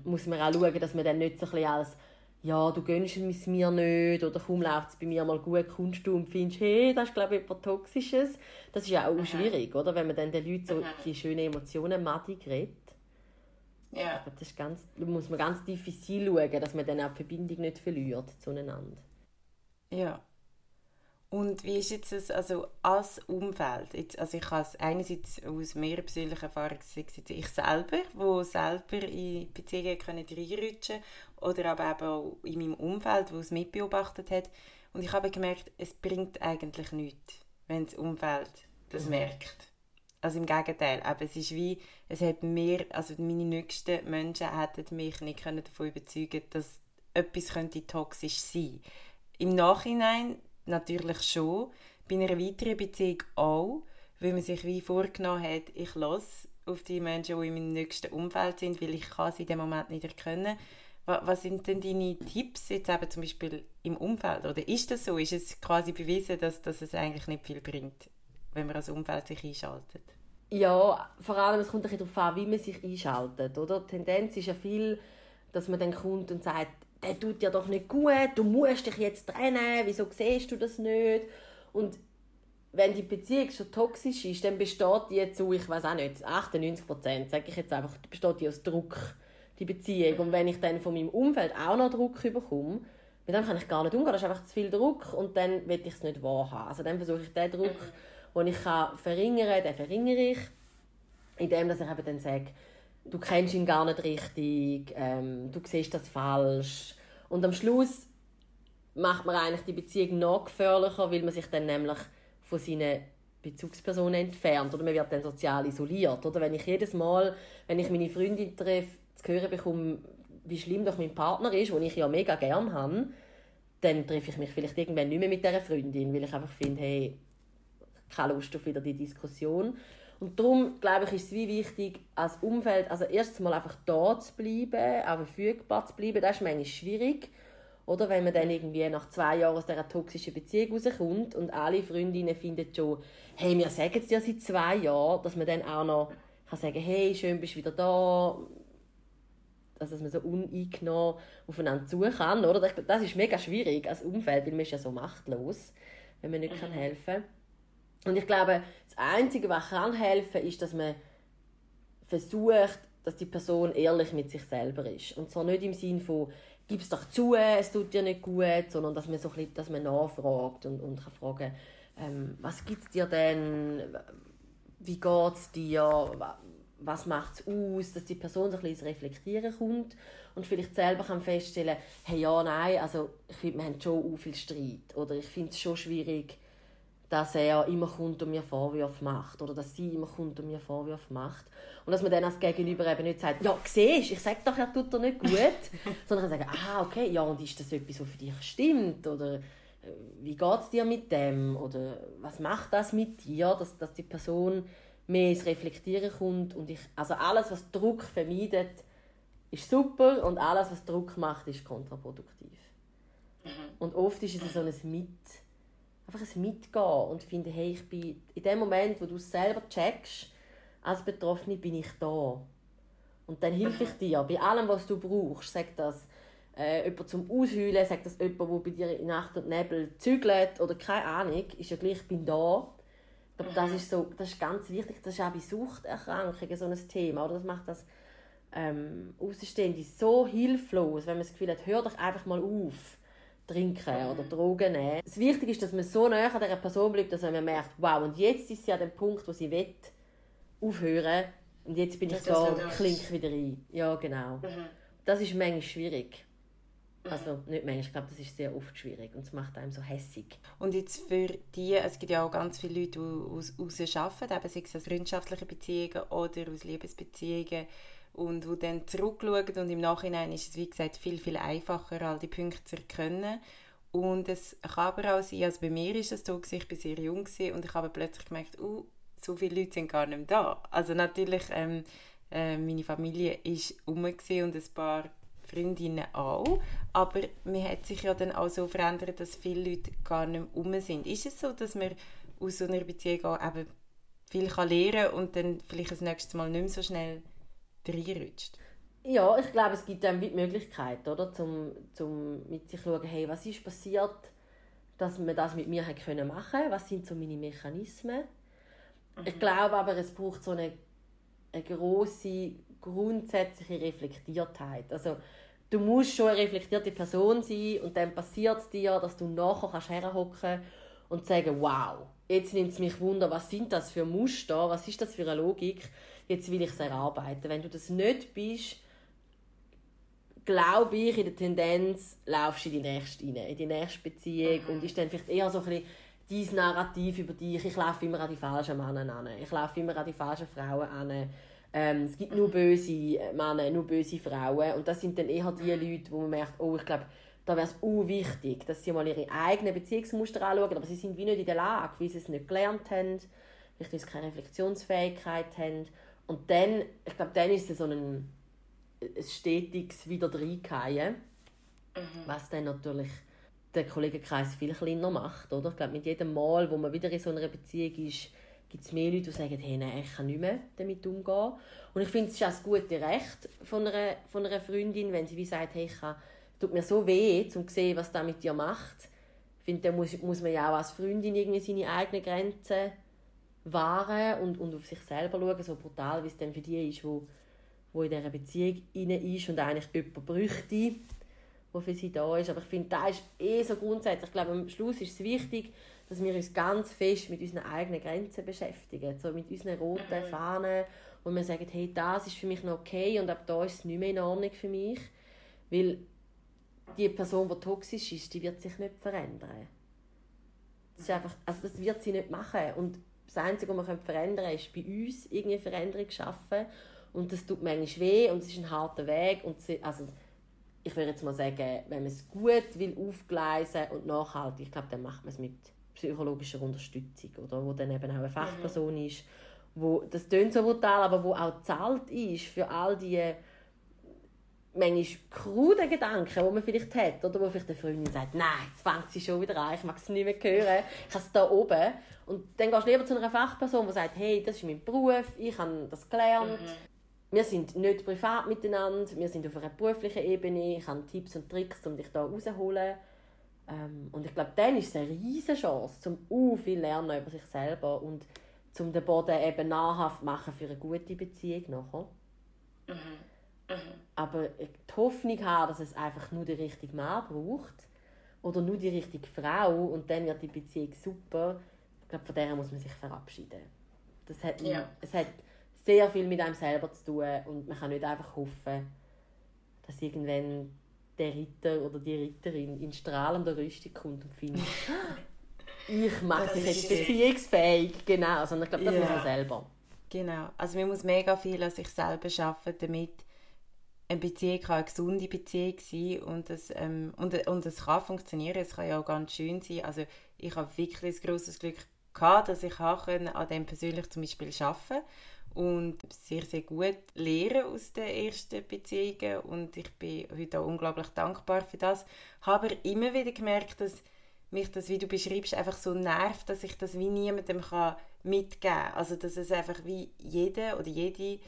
muss man auch schauen, dass man dann nicht so ein als ja, du gönnst es mir nicht oder kaum läuft es bei mir mal gut, kommst du und findest, hey, das ist glaube ich etwas Toxisches. Das ist ja auch mhm. schwierig, oder? wenn man dann den Leuten so mhm. die schönen Emotionen madig redet. Ja. Ich das ist ganz, da muss man ganz diffizil schauen, dass man dann auch die Verbindung nicht verliert zueinander. Ja. Und wie ist jetzt das, also als Umfeld? Jetzt, also ich kann es einerseits aus meiner persönlichen Erfahrung sagen, ich selber, wo selber in Beziehungen können reinrutschen oder aber eben auch in meinem Umfeld, wo es mitbeobachtet hat. Und ich habe gemerkt, es bringt eigentlich nichts, wenn das Umfeld das mhm. merkt. Also im Gegenteil, aber es ist wie, es hat mir, also meine nächsten Menschen hätten mich nicht können davon überzeugen dass etwas könnte toxisch sein Im Nachhinein natürlich schon, bei einer weiteren Beziehung auch, weil man sich wie vorgenommen hat, ich lasse auf die Menschen, die in meinem nächsten Umfeld sind, weil ich kann sie in dem Moment nicht erkennen. Was sind denn deine Tipps jetzt eben zum Beispiel im Umfeld? Oder ist das so? Ist es quasi bewiesen, dass, dass es eigentlich nicht viel bringt, wenn man als Umfeld sich einschaltet? Ja, vor allem, es kommt ein darauf an, wie man sich einschaltet. Oder? Die Tendenz ist ja viel, dass man dann kommt und sagt, der tut dir doch nicht gut, du musst dich jetzt trennen, wieso siehst du das nicht? Und wenn die Beziehung schon toxisch ist, dann besteht die zu, ich weiß auch nicht, 98 Prozent, sage ich jetzt einfach, besteht die aus Druck, die Beziehung. Und wenn ich dann von meinem Umfeld auch noch Druck bekomme, mit dem kann ich gar nicht umgehen, das ist einfach zu viel Druck und dann will ich es nicht wahrhaben. Also dann versuche ich den Druck den ich kann verringern kann, den verringere ich, indem ich eben dann sage, du kennst ihn gar nicht richtig, ähm, du siehst das falsch. Und am Schluss macht man eigentlich die Beziehung noch gefährlicher, weil man sich dann nämlich von seinen Bezugspersonen entfernt oder man wird dann sozial isoliert. Oder wenn ich jedes Mal, wenn ich meine Freundin treffe, zu hören bekomme, wie schlimm doch mein Partner ist, den ich ja mega gerne habe, dann treffe ich mich vielleicht irgendwann nicht mehr mit dieser Freundin, weil ich einfach finde, hey, keine Lust auf wieder die Diskussion. Und darum, glaube ich, ist es wie wichtig, als Umfeld, also erstens mal einfach da zu bleiben, auch verfügbar zu bleiben. Das ist manchmal schwierig. Oder wenn man dann irgendwie nach zwei Jahren aus dieser toxischen Beziehung rauskommt und alle Freundinnen finden schon, hey, wir sagen es ja seit zwei Jahren, dass man dann auch noch kann sagen hey, schön bist du wieder da. Also, dass man so uneingenommen aufeinander zu kann. Oder? Das ist mega schwierig als Umfeld, weil man ist ja so machtlos, wenn man nicht mhm. helfen kann. Und ich glaube, das Einzige, was kann helfen ist, dass man versucht, dass die Person ehrlich mit sich selber ist. Und zwar nicht im Sinn von, gib es doch zu, es tut dir nicht gut, sondern dass man so bisschen, dass man nachfragt und, und kann fragen, ähm, was gibt es dir denn, wie geht es dir, was macht es aus, dass die Person so ein bisschen ins Reflektieren kommt und vielleicht selber kann feststellen, hey, ja, nein, also ich finde, wir haben schon viel Streit oder ich finde es schon schwierig, dass er immer kommt und mir Vorwürfe macht oder dass sie immer kommt und mir Vorwürfe macht. Und dass man dann als Gegenüber eben nicht sagt, ja, siehst ich sage doch, er tut dir nicht gut, sondern kann sagen, ah, okay, ja, und ist das etwas, was für dich stimmt? Oder äh, wie geht es dir mit dem? Oder was macht das mit dir, dass, dass die Person mehr ins Reflektieren kommt und ich, also alles, was Druck vermeidet, ist super und alles, was Druck macht, ist kontraproduktiv. Mhm. Und oft ist es so ein Mit einfach ein Mitgehen und finde, hey, ich bin in dem Moment, wo du es selber checkst, als Betroffene bin ich da. Und dann helfe ich dir bei allem, was du brauchst. Sag das äh, jemand zum Ausheulen, sag das jemand, der bei dir in Nacht und Nebel zügelt oder keine Ahnung, ist ja gleich, ich bin da. Ich glaube, das ist, so, das ist ganz wichtig. Das ist auch bei Suchterkrankungen so ein Thema. Oder? Das macht das ähm, Außenstehende so hilflos, wenn man das Gefühl hat, hör doch einfach mal auf trinken oder Drogen nehmen. Das Wichtige ist, dass man so näher an dieser Person bleibt, dass man merkt, wow, und jetzt ist sie an dem Punkt, wo sie will, aufhören und jetzt bin das ich da und klinke wieder ein. Ja, genau. Mhm. Das ist manchmal schwierig. Mhm. Also nicht manchmal, ich glaube, das ist sehr oft schwierig und es macht einem so hässig. Und jetzt für die, es gibt ja auch ganz viele Leute, die aus, aus arbeiten, eben sei es aus freundschaftlichen Beziehungen oder aus Liebesbeziehungen, und wo dann zurückschauen und im Nachhinein ist es, wie gesagt, viel, viel einfacher, all die Punkte zu erkennen. Und es kann aber auch sein, also bei mir ist es so, ich war sehr jung und ich habe plötzlich gemerkt, uh, so viele Leute sind gar nicht mehr da. Also natürlich, ähm, äh, meine Familie ist um und ein paar Freundinnen auch, aber man hat sich ja dann auch so verändert, dass viele Leute gar nicht mehr um sind. Ist es so, dass man aus so einer Beziehung auch eben viel lernen kann und dann vielleicht das nächste Mal nicht mehr so schnell reinrutscht? Ja, ich glaube, es gibt dann die Möglichkeit, oder, zum, zum mit sich schauen, hey, was ist passiert, dass man das mit mir hat können machen Was sind so meine Mechanismen? Mhm. Ich glaube aber, es braucht so eine, eine große grundsätzliche Reflektiertheit. Also, du musst schon eine reflektierte Person sein und dann passiert es dir, dass du nachher kannst herhocken und sagen, wow, jetzt nimmt es mich wunder, was sind das für Muster, was ist das für eine Logik jetzt will ich es erarbeiten. Wenn du das nicht bist, glaube ich, in der Tendenz laufst du in die nächste rein, in die nächste Beziehung mhm. und ist dann vielleicht eher so ein bisschen dein Narrativ über dich. Ich laufe immer an die falschen Männer an. Ich laufe immer an die falschen Frauen an. Ähm, es gibt nur böse Männer, nur böse Frauen. Und das sind dann eher die Leute, wo man merkt, oh, ich glaube, da wäre es auch wichtig, dass sie mal ihre eigenen Beziehungsmuster anschauen, aber sie sind wie nicht in der Lage, weil sie es nicht gelernt haben, vielleicht weil sie keine Reflexionsfähigkeit haben und dann, ich glaube, dann ist es so ein, ein stetiges wieder reingehen, mhm. was dann natürlich den Kollegenkreis viel kleiner macht. Oder? Ich glaube, mit jedem Mal, wo man wieder in so einer Beziehung ist, gibt es mehr Leute, die sagen, hey, nein, ich kann nicht mehr damit umgehen. Und ich finde, es ist auch das gute Recht von einer, von einer Freundin, wenn sie wie sagt, hey, ich kann, tut mir so weh, um zu sehen, was das mit dir macht. Ich finde, dann muss, muss man ja auch als Freundin irgendwie seine eigenen Grenzen wahren und, und auf sich selber schauen, so brutal wie es dann für die ist, wo, wo in dieser Beziehung inne ist und eigentlich jemand bräuchte, der für sie da ist. Aber ich finde, da ist eh so grundsätzlich, ich glaube, am Schluss ist es wichtig, dass wir uns ganz fest mit unseren eigenen Grenzen beschäftigen, so mit unseren roten mhm. Fahnen und wir sagen, hey, das ist für mich noch okay und ab da ist es nicht mehr in Ordnung für mich, weil die Person, die toxisch ist, die wird sich nicht verändern. Das, ist einfach, also das wird sie nicht machen und das Einzige, was wir verändern können, ist bei uns irgendeine Veränderung schaffen. Und das tut manchmal weh und es ist ein harter Weg. Und sie, also, ich würde jetzt mal sagen, wenn man es gut will aufgleisen und nachhaltig, ich glaube, dann macht man es mit psychologischer Unterstützung, oder? Wo dann eben auch eine Fachperson mhm. ist, wo, das tönt so brutal, aber wo auch zahlt ist für all die manchmal kruden Gedanken, die man vielleicht hat, oder wo vielleicht eine Freundin sagt, nein, jetzt fängt sie schon wieder an, ich mag es nicht mehr hören, ich habe es da oben. Und dann gehst du lieber zu einer Fachperson, die sagt, hey, das ist mein Beruf, ich habe das gelernt, mhm. wir sind nicht privat miteinander, wir sind auf einer beruflichen Ebene, ich habe Tipps und Tricks, um dich da rauszuholen. Ähm, und ich glaube, dann ist es eine riesige Chance, um uh, viel lernen über sich selber und um den Boden eben nahrhaft machen für eine gute Beziehung nachher. Mhm. Mhm. Aber die Hoffnung haben, dass es einfach nur den richtigen Mann braucht oder nur die richtige Frau und dann wird die Beziehung super, ich glaube, von der muss man sich verabschieden. Das hat, ja. Es hat sehr viel mit einem selber zu tun und man kann nicht einfach hoffen, dass irgendwann der Ritter oder die Ritterin in strahlender Rüstung kommt und findet, ich mache mich jetzt beziehungsfähig. Genau, sondern ich glaube, das ja. muss man selber. Genau, also man muss mega viel an sich selber schaffen, damit eine Beziehung kann eine gesunde Beziehung sein und es, ähm, und, und es kann funktionieren, es kann ja auch ganz schön sein. Also ich habe wirklich ein grosses Glück gehabt, dass ich an dem persönlich zum Beispiel arbeiten und sehr, sehr gut lernen aus den ersten Beziehungen und ich bin heute auch unglaublich dankbar für das. Habe aber immer wieder gemerkt, dass mich das, wie du beschreibst, einfach so nervt, dass ich das wie niemandem kann mitgeben kann. Also dass es einfach wie jeder oder jede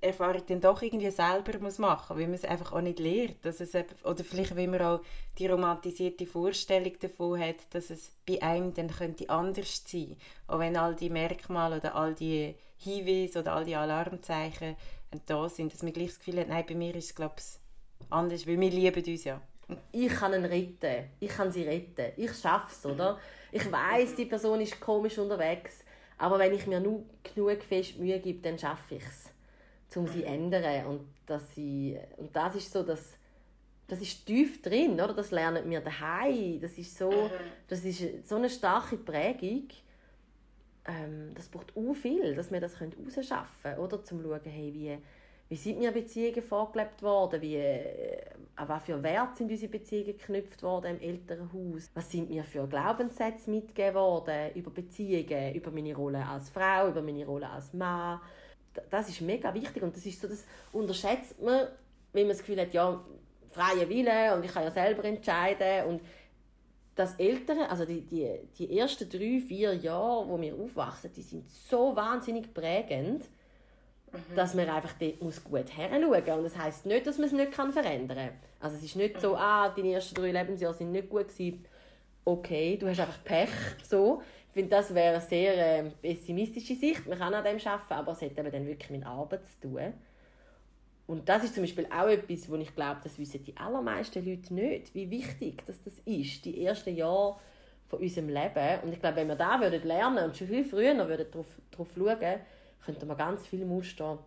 Erfahrung dann doch irgendwie selber muss machen muss, weil man es einfach auch nicht lernt. Dass es oder vielleicht, weil man auch die romantisierte Vorstellung davon hat, dass es bei einem dann könnte anders sein Auch wenn all die Merkmale oder all die Hinweise oder all die Alarmzeichen da sind, dass man gleich das Gefühl hat, nein, bei mir ist es, glaube ich, anders, weil wir lieben uns ja. Ich kann ihn retten. Ich kann sie retten. Ich schaffe es, oder? Ich weiß, die Person ist komisch unterwegs, aber wenn ich mir nur genug fest Mühe gebe, dann schaffe ich es um sie zu ändern. Und, dass sie, und das ist so, dass das ist tief drin, oder? Das lernen wir daheim. Das ist so, das ist so eine starke Prägung. Ähm, das braucht auch viel, dass wir das rausschaffen können, oder? Zum schauen, hey, wie, wie sind mir Beziehungen vorgelebt worden? Wie, äh, an was für Wert sind unsere Beziehungen geknüpft worden im Elternhaus? Was sind mir für Glaubenssätze mitgegeben worden über Beziehungen, über meine Rolle als Frau, über meine Rolle als Mann? Das ist mega wichtig und das ist so, das unterschätzt man, wenn man das Gefühl hat, ja, freie Wille und ich kann ja selber entscheiden und das Ältere, also die, die, die ersten drei, vier Jahre, wo wir aufwachsen, die sind so wahnsinnig prägend, mhm. dass man einfach dort muss gut hinschauen muss. Und das heisst nicht, dass man es nicht verändern kann. Also es ist nicht so, mhm. ah, deine ersten drei Lebensjahre sind nicht gut gewesen, okay, du hast einfach Pech, so finde, das wäre eine sehr äh, pessimistische Sicht. Man kann an dem arbeiten, aber es hat eben dann wirklich mit Arbeit zu tun. Und das ist zum Beispiel auch etwas, wo ich glaube, das wissen die allermeisten Leute nicht, wie wichtig das, das ist, die ersten Jahre von unserem Leben. Und ich glaube, wenn wir da würden lernen und schon viel früher würden darauf, darauf schauen, könnten wir ganz viele Muster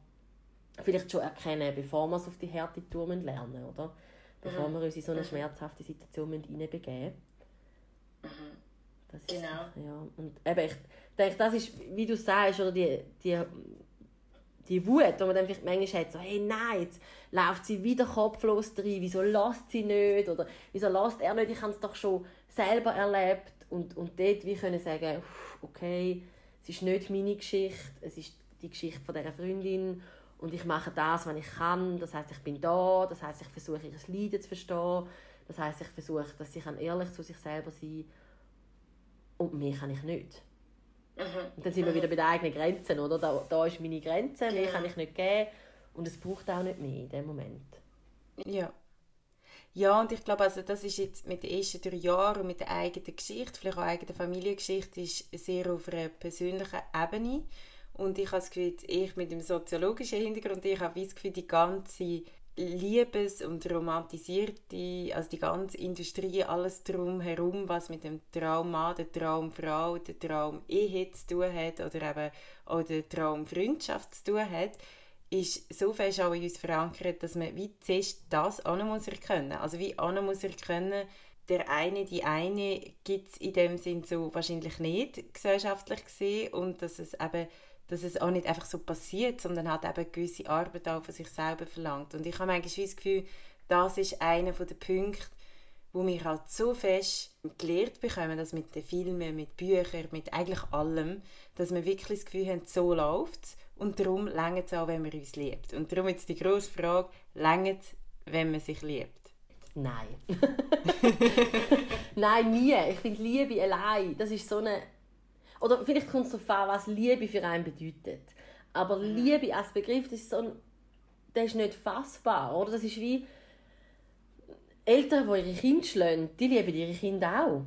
vielleicht schon erkennen, bevor wir es auf die harte Tour lernen oder? Bevor mhm. wir uns in so eine schmerzhafte Situation hineinbegeben müssen. Mhm. Das genau. Ist, ja. Und eben, ich denke, das ist, wie du sagst, oder die, die, die Wut, die man dann vielleicht manchmal hat, so, hey, nein, jetzt läuft sie wieder kopflos rein, wieso lässt sie nicht, oder wieso lässt er nicht, ich habe es doch schon selber erlebt, und, und dort wie können sagen, okay, es ist nicht meine Geschichte, es ist die Geschichte von dieser Freundin, und ich mache das, was ich kann, das heißt, ich bin da, das heißt, ich versuche, ihr Leiden zu verstehen, das heißt, ich versuche, dass sie ehrlich zu sich selber sein kann, und mehr kann ich nicht. Mhm. Und dann sind wir wieder bei den eigenen Grenzen, oder? Da, da ist meine Grenze, mehr kann ich nicht geben und es braucht auch nicht mehr in dem Moment. Ja. Ja, und ich glaube, also das ist jetzt mit den ersten drei Jahren und mit der eigenen Geschichte, vielleicht auch eigenen Familiengeschichte, ist sehr auf einer persönlichen Ebene. Und ich habe das Gefühl, ich mit dem soziologischen Hintergrund, ich habe das Gefühl, die ganze Liebes- und romantisierte, also die ganze Industrie, alles drumherum, was mit dem Traum der Traumfrau, der Traum Ehe zu tun hat oder eben auch der Traum Freundschaft zu tun hat, ist so fest auch in uns verankert, dass man wie zuerst das auch muss erkennen. Also wie auch muss erkennen, der eine, die eine gibt es in dem Sinn so wahrscheinlich nicht gesellschaftlich gesehen und dass es eben dass es auch nicht einfach so passiert, sondern hat eben gewisse Arbeit auch von sich selber verlangt. Und ich habe eigentlich das Gefühl, das ist einer der Punkte, wo wir halt so fest gelehrt bekommen, dass mit den Filmen, mit Büchern, mit eigentlich allem, dass wir wirklich das Gefühl haben, so läuft es und darum längert es auch, wenn man uns liebt. Und darum jetzt die grosse Frage, längert es, wenn man sich liebt? Nein. Nein, nie. Ich finde Liebe allein, das ist so eine... Oder vielleicht kommt es darauf an, was Liebe für einen bedeutet. Aber. Liebe als Begriff, das ist so ein... Das ist nicht fassbar, oder? Das ist wie... Eltern, die ihre Kinder schlagen, die lieben ihre Kinder auch.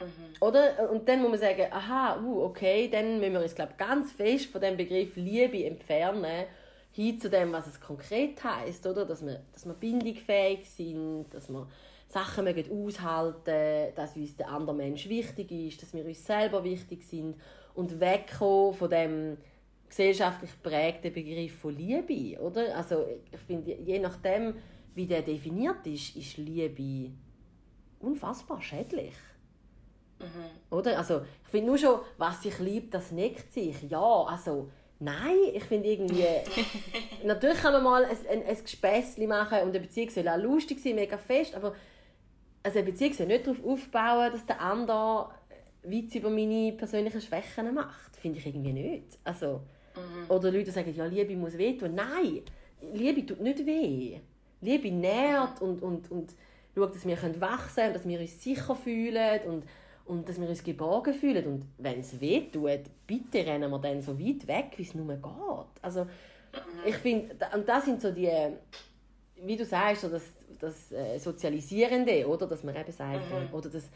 Mhm. Oder? Und dann muss man sagen, aha, uh, okay, dann müssen wir uns glaub, ganz fest von dem Begriff Liebe entfernen hin zu dem, was es konkret heißt, oder? Dass wir, dass wir bindungsfähig sind, dass wir Sachen mögen aushalten, dass uns der andere Mensch wichtig ist, dass wir uns selber wichtig sind und wegkommen von dem gesellschaftlich prägten Begriff von Liebe, oder? Also ich finde, je nachdem, wie der definiert ist, ist Liebe unfassbar schädlich. Mhm. Oder? Also ich finde nur schon, was sich liebt, das neckt sich. Ja, also Nein, ich finde irgendwie... natürlich kann man mal ein, ein, ein Gespässchen machen und eine Beziehung soll auch lustig sein, mega fest, aber also eine Beziehung soll nicht darauf aufbauen, dass der andere Witze über meine persönlichen Schwächen macht. Finde ich irgendwie nicht. Also, mhm. Oder Leute sagen, ja, Liebe muss wehtun. Nein, Liebe tut nicht weh. Liebe nährt und, und, und schaut, dass wir wachsen können, dass wir uns sicher fühlen und und dass wir uns geborgen fühlen. Und wenn es weh tut, bitte rennen wir dann so weit weg, wie es nur geht. Also, ich finde, und das sind so die, wie du sagst, so das, das äh, Sozialisierende, oder? Dass man eben sagt, mhm. oder dass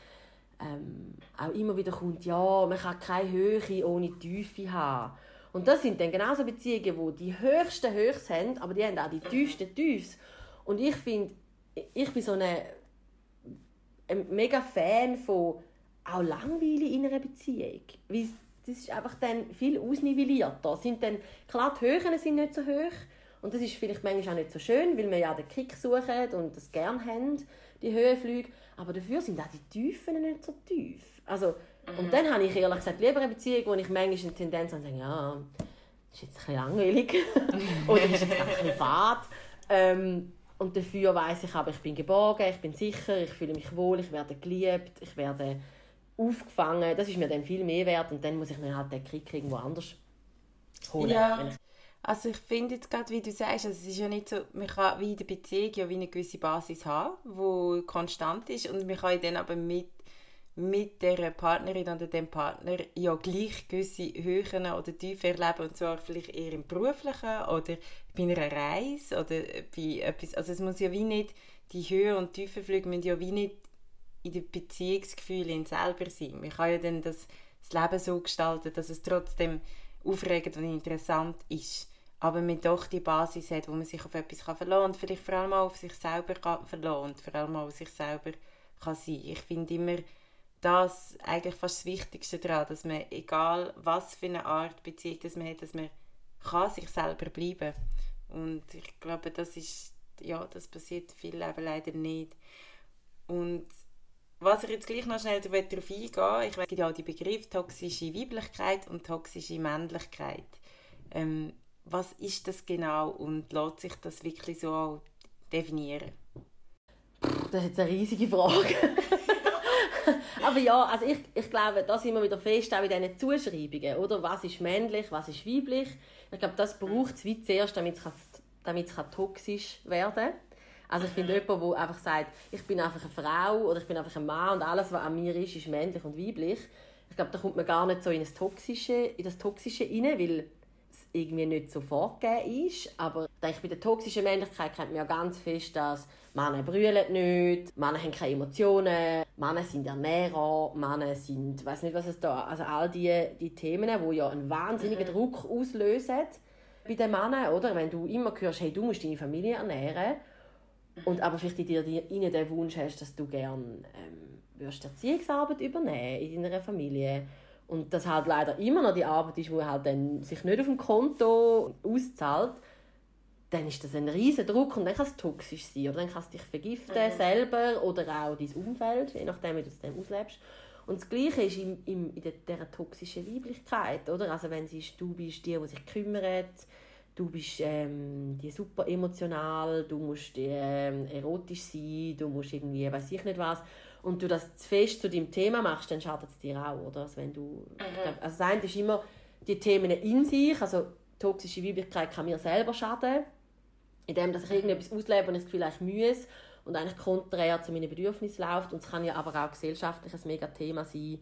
ähm, auch immer wieder kommt, ja, man kann keine Höhe ohne Tiefe haben. Und das sind dann genauso Beziehungen, wo die höchsten Höchst haben, aber die haben auch die tiefsten Tiefs. Und ich finde, ich bin so eine, ein mega Fan von auch langweilig in einer Beziehung. Weil das ist einfach dann viel ausnivellierter. Sind dann, klar, die Höhen sind nicht so hoch und das ist vielleicht manchmal auch nicht so schön, weil wir ja den Kick suchen und das gerne haben, die Höhenflüge. Aber dafür sind auch die Tiefen nicht so tief. Also, mhm. Und dann habe ich ehrlich gesagt lieber eine Beziehung, wo ich manchmal eine Tendenz habe, zu sagen, ja, das ist jetzt ein bisschen langweilig oder ist jetzt ein bisschen fad. Ähm, und dafür weiß ich aber, ich bin geborgen, ich bin sicher, ich fühle mich wohl, ich werde geliebt, ich werde aufgefangen. Das ist mir dann viel mehr wert und dann muss ich mir halt den Krieg irgendwo anders holen. Ja. Also ich finde jetzt gerade, wie du sagst, also es ist ja nicht so, man kann wie in der Beziehung ja wie eine gewisse Basis haben, die konstant ist und man kann dann aber mit, mit der Partnerin oder dem Partner ja gleich gewisse Höhen oder Tiefen erleben und zwar vielleicht eher im Beruflichen oder bei einer Reise oder bei etwas, also es muss ja wie nicht, die Höhe und Tiefenflüge müssen ja wie nicht in den Beziehungsgefühlen selber sein. Man kann ja dann das, das Leben so gestalten, dass es trotzdem aufregend und interessant ist. Aber man doch die Basis hat, wo man sich auf etwas kann verlassen kann und vielleicht vor allem auch auf sich selber verlassen und vor allem auch auf sich selber kann sein. Ich finde immer das eigentlich fast das Wichtigste daran, dass man, egal was für eine Art Beziehung das man hat, dass man kann sich selber bleiben Und ich glaube, das ist, ja, das passiert viel Leben leider nicht. Und was ich jetzt gleich noch schnell darauf eingehen ich weiß ja die Begriffe toxische Weiblichkeit und toxische Männlichkeit. Ähm, was ist das genau und lässt sich das wirklich so definieren? Das ist eine riesige Frage. Aber ja, also ich, ich glaube, da sind wir wieder fest auch in diesen Zuschreibungen, oder? Was ist männlich, was ist weiblich? Ich glaube, das braucht es wie zuerst, damit es, damit es toxisch werden kann. Also ich finde jemand, der einfach sagt, ich bin einfach eine Frau oder ich bin einfach ein Mann und alles, was an mir ist, ist männlich und weiblich. Ich glaube, da kommt man gar nicht so in das Toxische, in das Toxische rein, weil irgendwie nicht so vorgegeben ist. Aber ich bei der toxischen Männlichkeit kennt man ja ganz fest, dass Männer brüllen nicht, Männer haben keine Emotionen, Männer sind Ernährer, Männer sind, weiß nicht, was es da, also all die, die Themen, die ja einen wahnsinnigen mhm. Druck auslösen bei den Männern, oder? Wenn du immer hörst, hey, du musst deine Familie ernähren und aber vielleicht in dir in den Wunsch hast, dass du gerne ähm, Erziehungsarbeit übernehmen in deiner Familie und das halt leider immer noch die Arbeit ist, die halt dann sich nicht auf dem Konto auszahlt, dann ist das ein riesen Druck und dann kann es toxisch sein oder dann kannst du dich vergiften mhm. selber oder auch dein Umfeld, je nachdem wie du es dann auslebst. Und das Gleiche ist in, in, in der, dieser toxischen Weiblichkeit, oder? Also wenn es ist, du bist die, die sich kümmert, du bist ähm, die super emotional, du musst ähm, erotisch sein, du musst irgendwie, weiß ich nicht was. Und du das zu fest zu deinem Thema machst, dann schadet es dir auch, oder? Also, wenn du, mhm. also das eine ist immer die Themen in sich, also toxische Weiblichkeit kann mir selber schaden, indem dass ich irgendetwas auslebe und ich das Gefühl ich muss und eigentlich konträr zu meinen Bedürfnissen läuft. Und es kann ja aber auch gesellschaftlich ein mega Thema sein,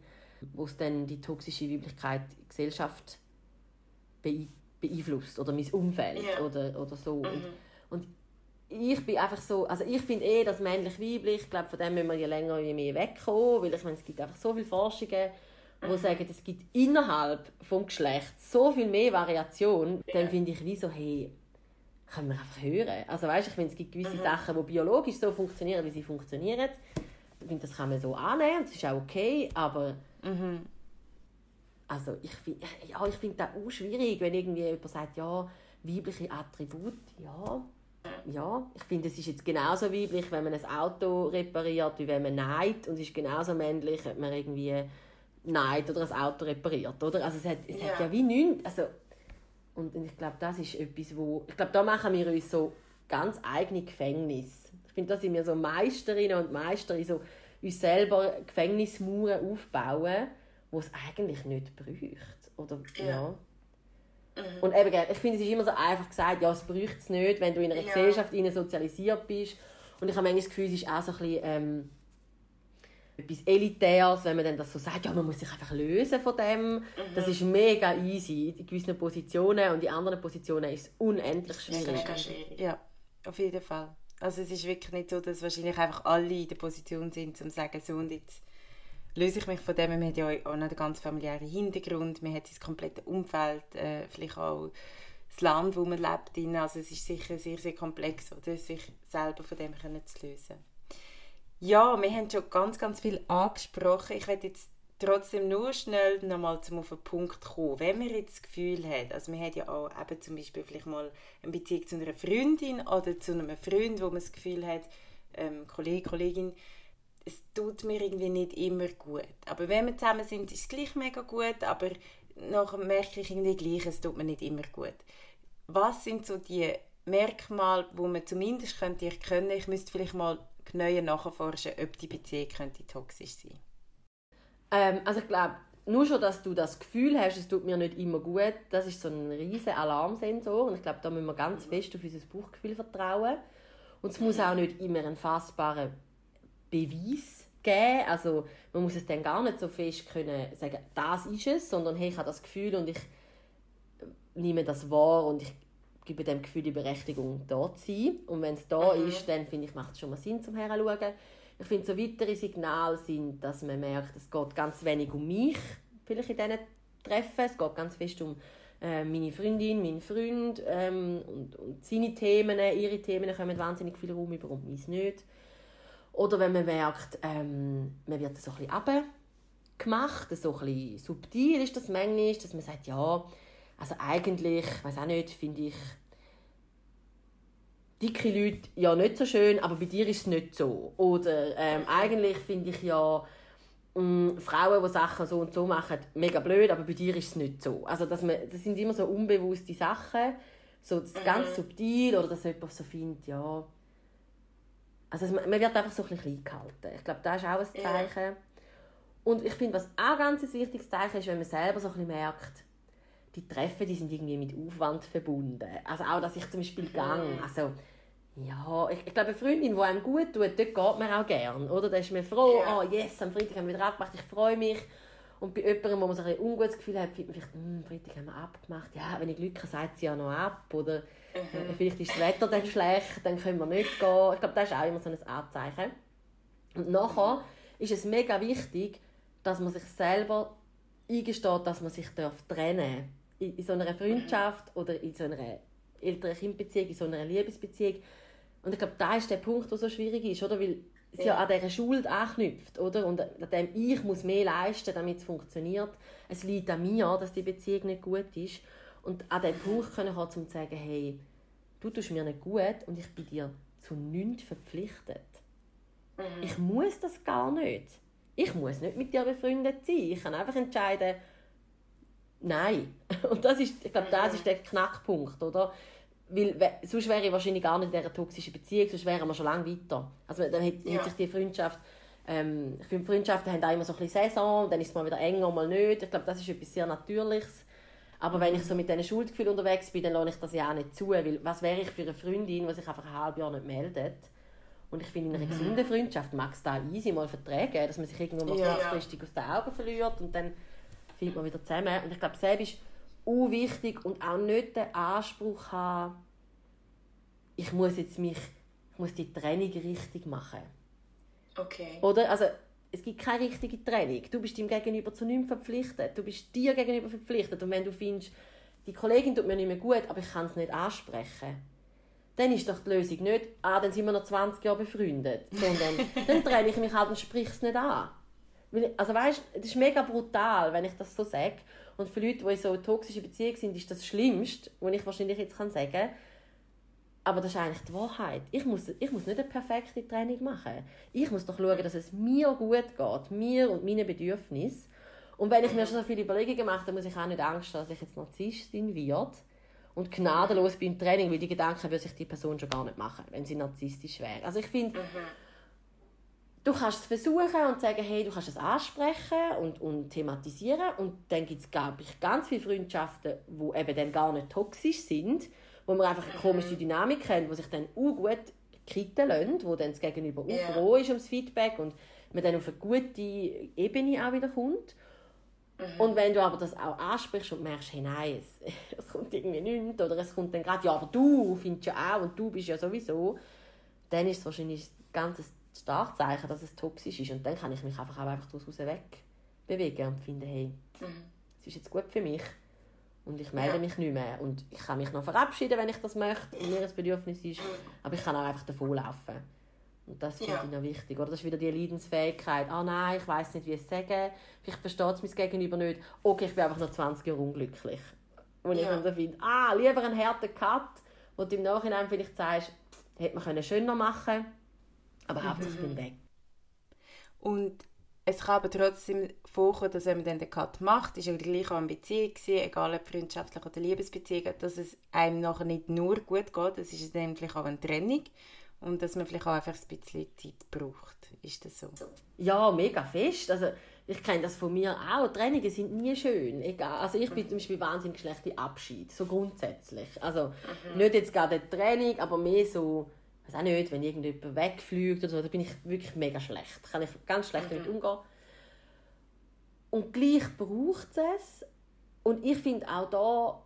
wo es dann die toxische Weiblichkeit die Gesellschaft beeinflusst oder mein Umfeld yeah. oder, oder so. Mhm. Und, und ich bin einfach so, also ich finde eh, dass männlich-weiblich, ich glaube, von dem müssen wir je länger je mehr wegkommen, weil ich meine, es gibt einfach so viele Forschungen, die mhm. sagen, es gibt innerhalb des Geschlechts so viel mehr Variation, ja. dann finde ich wie so, hey, können wir einfach hören. Also weißt, ich finde, es gibt gewisse mhm. Sachen, die biologisch so funktionieren, wie sie funktionieren. Ich finde, das kann man so annehmen, das ist auch okay, aber mhm. also ich finde ja, ich find das auch schwierig, wenn irgendwie jemand sagt, ja, weibliche Attribute, ja, ja, ich finde, es ist jetzt genauso weiblich, wenn man ein Auto repariert, wie wenn man neigt. Und es ist genauso männlich, wenn man irgendwie neigt oder ein Auto repariert. Oder? Also es hat, es ja. hat ja wie nichts. Also, und ich glaube, das ist etwas, wo... Ich glaube, da machen wir uns so ganz eigene Gefängnis. Ich finde, da sind wir so Meisterinnen und Meister so uns selber Gefängnismauern aufbauen, die es eigentlich nicht braucht. Oder, ja. ja. Mhm. Und eben, ich finde, es ist immer so einfach gesagt, ja, es braucht es nicht, wenn du in einer ja. Gesellschaft sozialisiert bist. Und ich habe manchmal das Gefühl, es ist auch so ein bisschen, ähm, etwas Elitäres, wenn man dann das so sagt, ja, man muss sich einfach lösen von dem. Mhm. Das ist mega easy in gewissen Positionen und in anderen Positionen ist es unendlich schwierig. Ja, auf jeden Fall. Also es ist wirklich nicht so, dass wahrscheinlich einfach alle in der Position sind, um zu sagen, so und jetzt löse ich mich von dem. Man hat ja auch einen ganz familiären Hintergrund, man hat sein komplettes Umfeld, äh, vielleicht auch das Land, wo man lebt. Also es ist sicher sehr, sehr komplex, oder? sich selber von dem können zu lösen. Ja, wir haben schon ganz, ganz viel angesprochen. Ich werde jetzt trotzdem nur schnell nochmal zum auf den Punkt kommen. Wenn man jetzt das Gefühl hat, also man hat ja auch eben zum Beispiel vielleicht mal eine Beziehung zu einer Freundin oder zu einem Freund, wo man das Gefühl hat, ähm, Kollege, Kollegin, es tut mir irgendwie nicht immer gut. Aber wenn wir zusammen sind, ist es gleich mega gut, aber nachher merke ich irgendwie gleich, es tut mir nicht immer gut. Was sind so die Merkmale, wo man zumindest könnte erkennen, ich müsste vielleicht mal genauer nachforschen, ob die Beziehung könnte toxisch sein ähm, Also ich glaube, nur schon, dass du das Gefühl hast, es tut mir nicht immer gut, das ist so ein riesiger Alarmsensor und ich glaube, da müssen wir ganz fest auf unser Bauchgefühl vertrauen. Und es muss auch nicht immer ein fassbarer Beweis geben. Also man muss es dann gar nicht so fest können sagen, das ist es, sondern hey, ich habe das Gefühl und ich nehme das wahr und ich gebe dem Gefühl die Berechtigung, da zu sein. Und wenn es da mhm. ist, dann finde ich, macht es schon mal Sinn, zum Herschauen. Ich finde, so weitere Signale sind, dass man merkt, es geht ganz wenig um mich, vielleicht in diesen Treffen. Es geht ganz fest um äh, meine Freundin, meinen Freund ähm, und, und seine Themen, ihre Themen kommen wahnsinnig viel Raum über und meins nicht. Oder wenn man merkt, ähm, man wird so ein bisschen gemacht, so ein bisschen subtil ist das manchmal, dass man sagt, ja, also eigentlich, ich weiß auch nicht, finde ich dicke Leute ja nicht so schön, aber bei dir ist es nicht so. Oder ähm, eigentlich finde ich ja mh, mm, Frauen, die Sachen so und so machen, mega blöd, aber bei dir ist es nicht so. Also dass man, das sind immer so unbewusste Sachen, so ganz mhm. subtil oder dass jemand so findet, ja, also man wird einfach so ein bisschen klein gehalten. Ich glaube, das ist auch ein Zeichen. Ja. Und ich finde, was auch ganz ein wichtiges Zeichen ist, wenn man selber so ein bisschen merkt, die Treffen, die sind irgendwie mit Aufwand verbunden. Also auch, dass ich zum Beispiel gang, also ja, ich, ich glaube, eine Freundin, die einem gut tut, dort geht man auch gern, oder? Da ist man froh, ja. oh yes, am Freitag haben wir wieder abgemacht, ich freue mich. Und bei jemandem, wo man so ein ungutes Gefühl hat, findet man vielleicht, hm, Freitag haben wir abgemacht, ja, wenn ich Glück habe, sagt sie ja noch ab, oder mhm. Äh, vielleicht ist das Wetter dann schlecht, dann können wir nicht gehen. Ich glaube, das ist auch immer so ein Anzeichen. Und nachher ist es mega wichtig, dass man sich selber eingesteht, dass man sich trennen darf. In, in so einer Freundschaft oder in so einer älteren Kindbeziehung, in so einer Liebesbeziehung. Und ich glaube, da ist der Punkt, der so schwierig ist, oder? Weil es ja. ja an dieser Schuld anknüpft, oder? Und an dem ich muss mehr leisten, damit es funktioniert. Es liegt an mir, dass die Beziehung nicht gut ist. Und an diesem Punkt können halt, um zu sagen, hey, du tust mir nicht gut und ich bin dir zu nichts verpflichtet. Mhm. Ich muss das gar nicht. Ich muss nicht mit dir befreundet sein. Ich kann einfach entscheiden, Nein. Und das ist, ich glaube, das ist der Knackpunkt, oder? Weil sonst wäre ich wahrscheinlich gar nicht in dieser toxischen Beziehung, sonst wären wir schon lange weiter. Also dann hätte, ja. sich die Freundschaft, ähm, ich finde Freundschaften haben auch immer so ein bisschen Saison, dann ist es mal wieder enger, mal nicht. Ich glaube, das ist etwas sehr Natürliches. Aber wenn ich so mit diesen Schuldgefühlen unterwegs bin, dann lasse ich das ja auch nicht zu. Weil was wäre ich für eine Freundin, die sich einfach ein halbes Jahr nicht meldet? Und ich finde, in einer mhm. gesunden Freundschaft mag es da easy mal vertragen, dass man sich irgendwo mal ja. kurzfristig aus den Augen verliert und dann findet man wieder zusammen. Und ich glaube, selbst ist auch wichtig und auch nicht den Anspruch haben, ich muss jetzt mich, ich muss die Trennung richtig machen. Okay. Oder? Also, es gibt keine richtige Trennung. Du bist dem Gegenüber zu nichts verpflichtet. Du bist dir gegenüber verpflichtet. Und wenn du findest, die Kollegin tut mir nicht mehr gut, aber ich kann es nicht ansprechen, dann ist doch die Lösung nicht, ah, dann sind wir noch 20 Jahre befreundet, sondern dann trenne ich mich halt und sprich es nicht an. Also weißt, das ist mega brutal, wenn ich das so sage. Und für Leute, die in so toxischen Beziehung sind, ist das, das Schlimmste, was ich wahrscheinlich jetzt sagen kann. Aber das ist eigentlich die Wahrheit. Ich muss, ich muss nicht eine perfekte Training machen. Ich muss doch schauen, dass es mir gut geht, mir und meinen Bedürfnissen. Und wenn ich mir schon so viele Überlegungen mache, dann muss ich auch nicht Angst haben, dass ich jetzt Narzisstin werde und gnadenlos beim Training, weil die Gedanken würde sich die Person schon gar nicht machen, wenn sie narzisstisch wäre. Also ich finde, mhm. du kannst es versuchen und sagen, hey, du kannst es ansprechen und, und thematisieren und dann gibt es, glaube ich, ganz viele Freundschaften, die eben dann gar nicht toxisch sind, wo man einfach eine komische Dynamik kennt, wo sich dann auch gut kitten lassen, wo dann das Gegenüber auch yeah. froh ist ums Feedback und man dann auf eine gute Ebene auch wieder kommt. Mhm. Und wenn du aber das auch ansprichst und merkst, hey, nein, es, es kommt irgendwie nichts, oder es kommt dann gerade, ja, aber du findest ja auch und du bist ja sowieso, dann ist es wahrscheinlich ein ganz Startzeichen, dass es toxisch ist. Und dann kann ich mich einfach auch einfach daraus weg bewegen und finden, hey, mhm. es ist jetzt gut für mich und ich melde mich nicht mehr. Und ich kann mich noch verabschieden, wenn ich das möchte und mir ein Bedürfnis ist, aber ich kann auch einfach davonlaufen. Und das finde ja. ich noch wichtig. Oder das ist wieder die Leidensfähigkeit. Ah nein, ich weiß nicht, wie es sagen. Vielleicht versteht es mein Gegenüber nicht. Okay, ich bin einfach noch 20 Jahre unglücklich. Und ja. ich dann finde, ah, lieber einen harten Cut, wo du im Nachhinein vielleicht sagst, hätte man schöner machen können, aber mhm. hauptsächlich bin weg. Und es kann aber trotzdem vorkommen, dass wenn man dann den Cut macht, ist ja gleich auch eine Beziehung gewesen, egal ob freundschaftlich oder Liebesbeziehung, dass es einem nachher nicht nur gut geht, es ist nämlich auch eine Trennung und dass man vielleicht auch einfach ein bisschen Zeit braucht. Ist das so? Ja, mega fest. Also ich kenne das von mir auch. Trennungen sind nie schön. Egal. Also ich bin zum Beispiel wahnsinnig schlechte Abschied, so grundsätzlich. Also mhm. nicht jetzt gerade eine Trennung, aber mehr so, weiß auch nicht, wenn irgendjemand wegfliegt oder so, da bin ich wirklich mega schlecht. Da kann ich ganz schlecht mhm. damit umgehen. Und gleich braucht es Und ich finde auch da,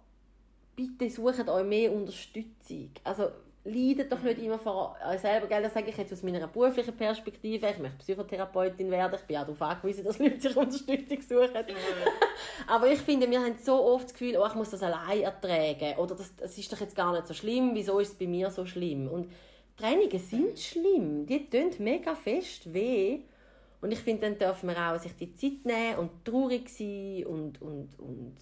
bitte sucht euch mehr Unterstützung. Also leidet doch nicht immer vor euch selber. Gell? Das sage ich jetzt aus meiner beruflichen Perspektive. Ich möchte Psychotherapeutin werden. Ich bin auch darauf angewiesen, dass Leute sich Unterstützung suchen. Mhm. Aber ich finde, wir haben so oft das Gefühl, oh, ich muss das allein ertragen. Oder das, das ist doch jetzt gar nicht so schlimm. Wieso ist es bei mir so schlimm? Und Trainingen sind schlimm. Die tun mega fest weh. Und ich finde, dann dürfen wir auch sich die Zeit nehmen und traurig sein und, und, und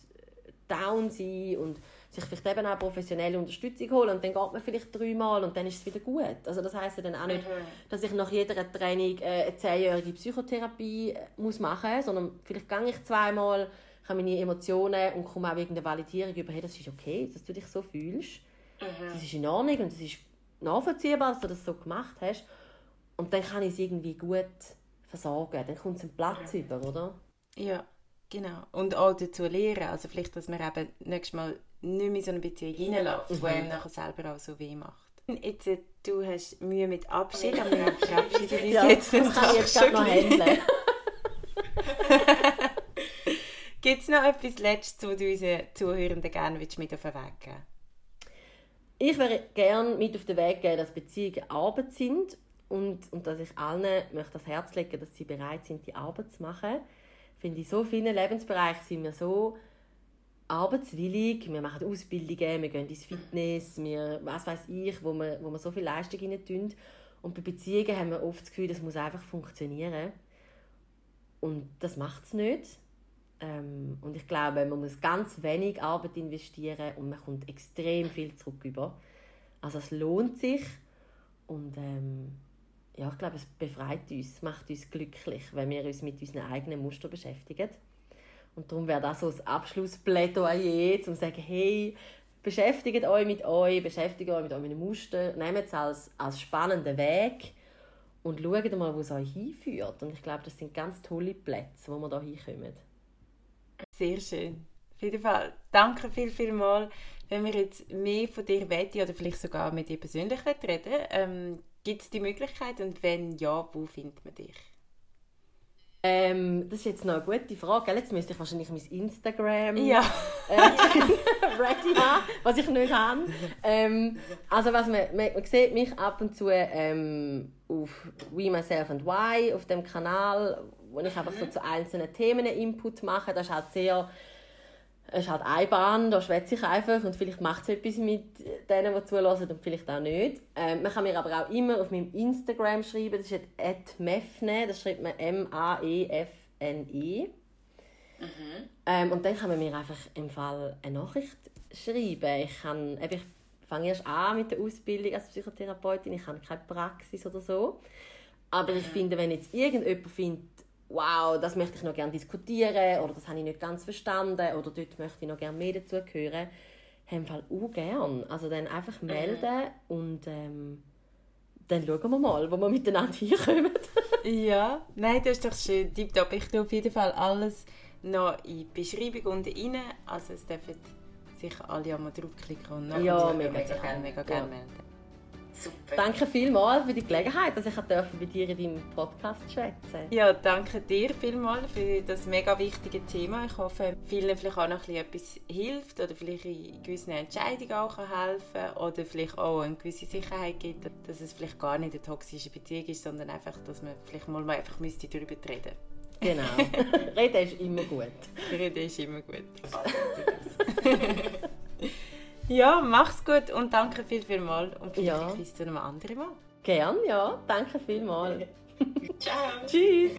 down sein und sich vielleicht eben auch professionelle Unterstützung holen und dann geht man vielleicht dreimal und dann ist es wieder gut. Also das heisst ja dann auch nicht, mhm. dass ich nach jeder Training äh, eine zehnjährige Psychotherapie äh, muss machen muss, sondern vielleicht gehe ich zweimal, habe meine Emotionen und komme auch wegen der Validierung über, hey, das ist okay, dass du dich so fühlst. Mhm. Das ist in Ordnung und es ist nachvollziehbar, dass du das so gemacht hast. Und dann kann ich es irgendwie gut versorgen. Dann kommt es einen Platz mhm. über, oder? Ja, genau. Und auch dazu lernen. Also vielleicht, dass man eben nächstes Mal nicht mehr so eine Beziehung reinlässt, mhm. die einem nachher selber auch so weh macht. Jetzt, du hast Mühe mit Abschied, aber wir verabschieden uns ja, jetzt. Das kann ich jetzt gerade noch handeln. Gibt es noch etwas Letztes, was du unseren Zuhörenden gerne mit auf den Weg geben Ich würde gerne mit auf den Weg geben, dass Beziehungen Arbeit sind und, und dass ich allen möchte das Herz legen, dass sie bereit sind, die Arbeit zu machen. Ich finde, in so vielen Lebensbereichen sind wir so arbeitswillig, wir machen Ausbildungen, wir gehen ins Fitness, wir, was weiß ich, wo wir, wo so viel Leistung rein tun. Und bei Beziehungen haben wir oft das Gefühl, das muss einfach funktionieren. Und das macht es nicht. Ähm, und ich glaube, man muss ganz wenig Arbeit investieren und man kommt extrem viel zurück über. Also es lohnt sich und ähm, ja, ich glaube, es befreit uns, macht uns glücklich, wenn wir uns mit unseren eigenen Mustern beschäftigen. Und darum wäre das so das Abschlussplädoyer, um zu sagen, hey, beschäftigt euch mit euch, beschäftigt euch mit euren Mustern, nehmt es als, als spannenden Weg und schaut mal, wo es euch hinführt. Und ich glaube, das sind ganz tolle Plätze, wo wir da hinkommen. Sehr schön. Auf jeden Fall, danke viel, viel mal. Wenn wir jetzt mehr von dir wollen oder vielleicht sogar mit dir persönlich reden ähm, gibt es die Möglichkeit und wenn ja, wo findet man dich? Ähm, das ist jetzt noch eine gute Frage. Jetzt müsste ich wahrscheinlich mein Instagram ja. äh, ready haben, was ich nicht habe. Ähm, also was man, man, man, sieht mich ab und zu ähm, auf We, Myself and Why, auf dem Kanal, wo ich einfach so zu einzelnen Themen Input mache. Das ist halt sehr es ist halt eine Bahn, da schwätze ich einfach und vielleicht macht es etwas mit denen, die zulassen und vielleicht auch nicht. Ähm, man kann mir aber auch immer auf meinem Instagram schreiben, das ist @mefne, das schreibt man M-A-E-F-N-E. Mhm. Ähm, und dann kann man mir einfach im Fall eine Nachricht schreiben. Ich, kann, ich fange erst an mit der Ausbildung als Psychotherapeutin, ich habe keine Praxis oder so. Aber mhm. ich finde, wenn jetzt irgendjemand findet, wow, das möchte ich noch gerne diskutieren oder das habe ich nicht ganz verstanden oder dort möchte ich noch gerne mehr dazu hören, haben wir auch gern. Also dann einfach mhm. melden und ähm, dann schauen wir mal, wo wir miteinander hinkommen. ja, nein, das ist doch schön. Tipptopp. Ich tue auf jeden Fall alles noch in die Beschreibung unten rein. Also es dürfen sicher alle einmal draufklicken und nachher ja, mega, mega gerne melden. Super. Danke vielmals für die Gelegenheit, dass ich bei dir in deinem Podcast schwätzen Ja, danke dir vielmals für das mega wichtige Thema. Ich hoffe, vielen vielleicht auch noch etwas hilft oder vielleicht in gewissen Entscheidungen auch helfen kann oder vielleicht auch eine gewisse Sicherheit gibt, dass es vielleicht gar nicht eine toxische Beziehung ist, sondern einfach, dass man vielleicht mal einfach müsste darüber reden Genau. Reden ist immer gut. Reden ist immer gut. Ja, mach's gut und danke viel, viel mal. Und vielleicht ja. bis zu einem anderen Mal. Gern, ja. Danke vielmals. Ciao. Tschüss.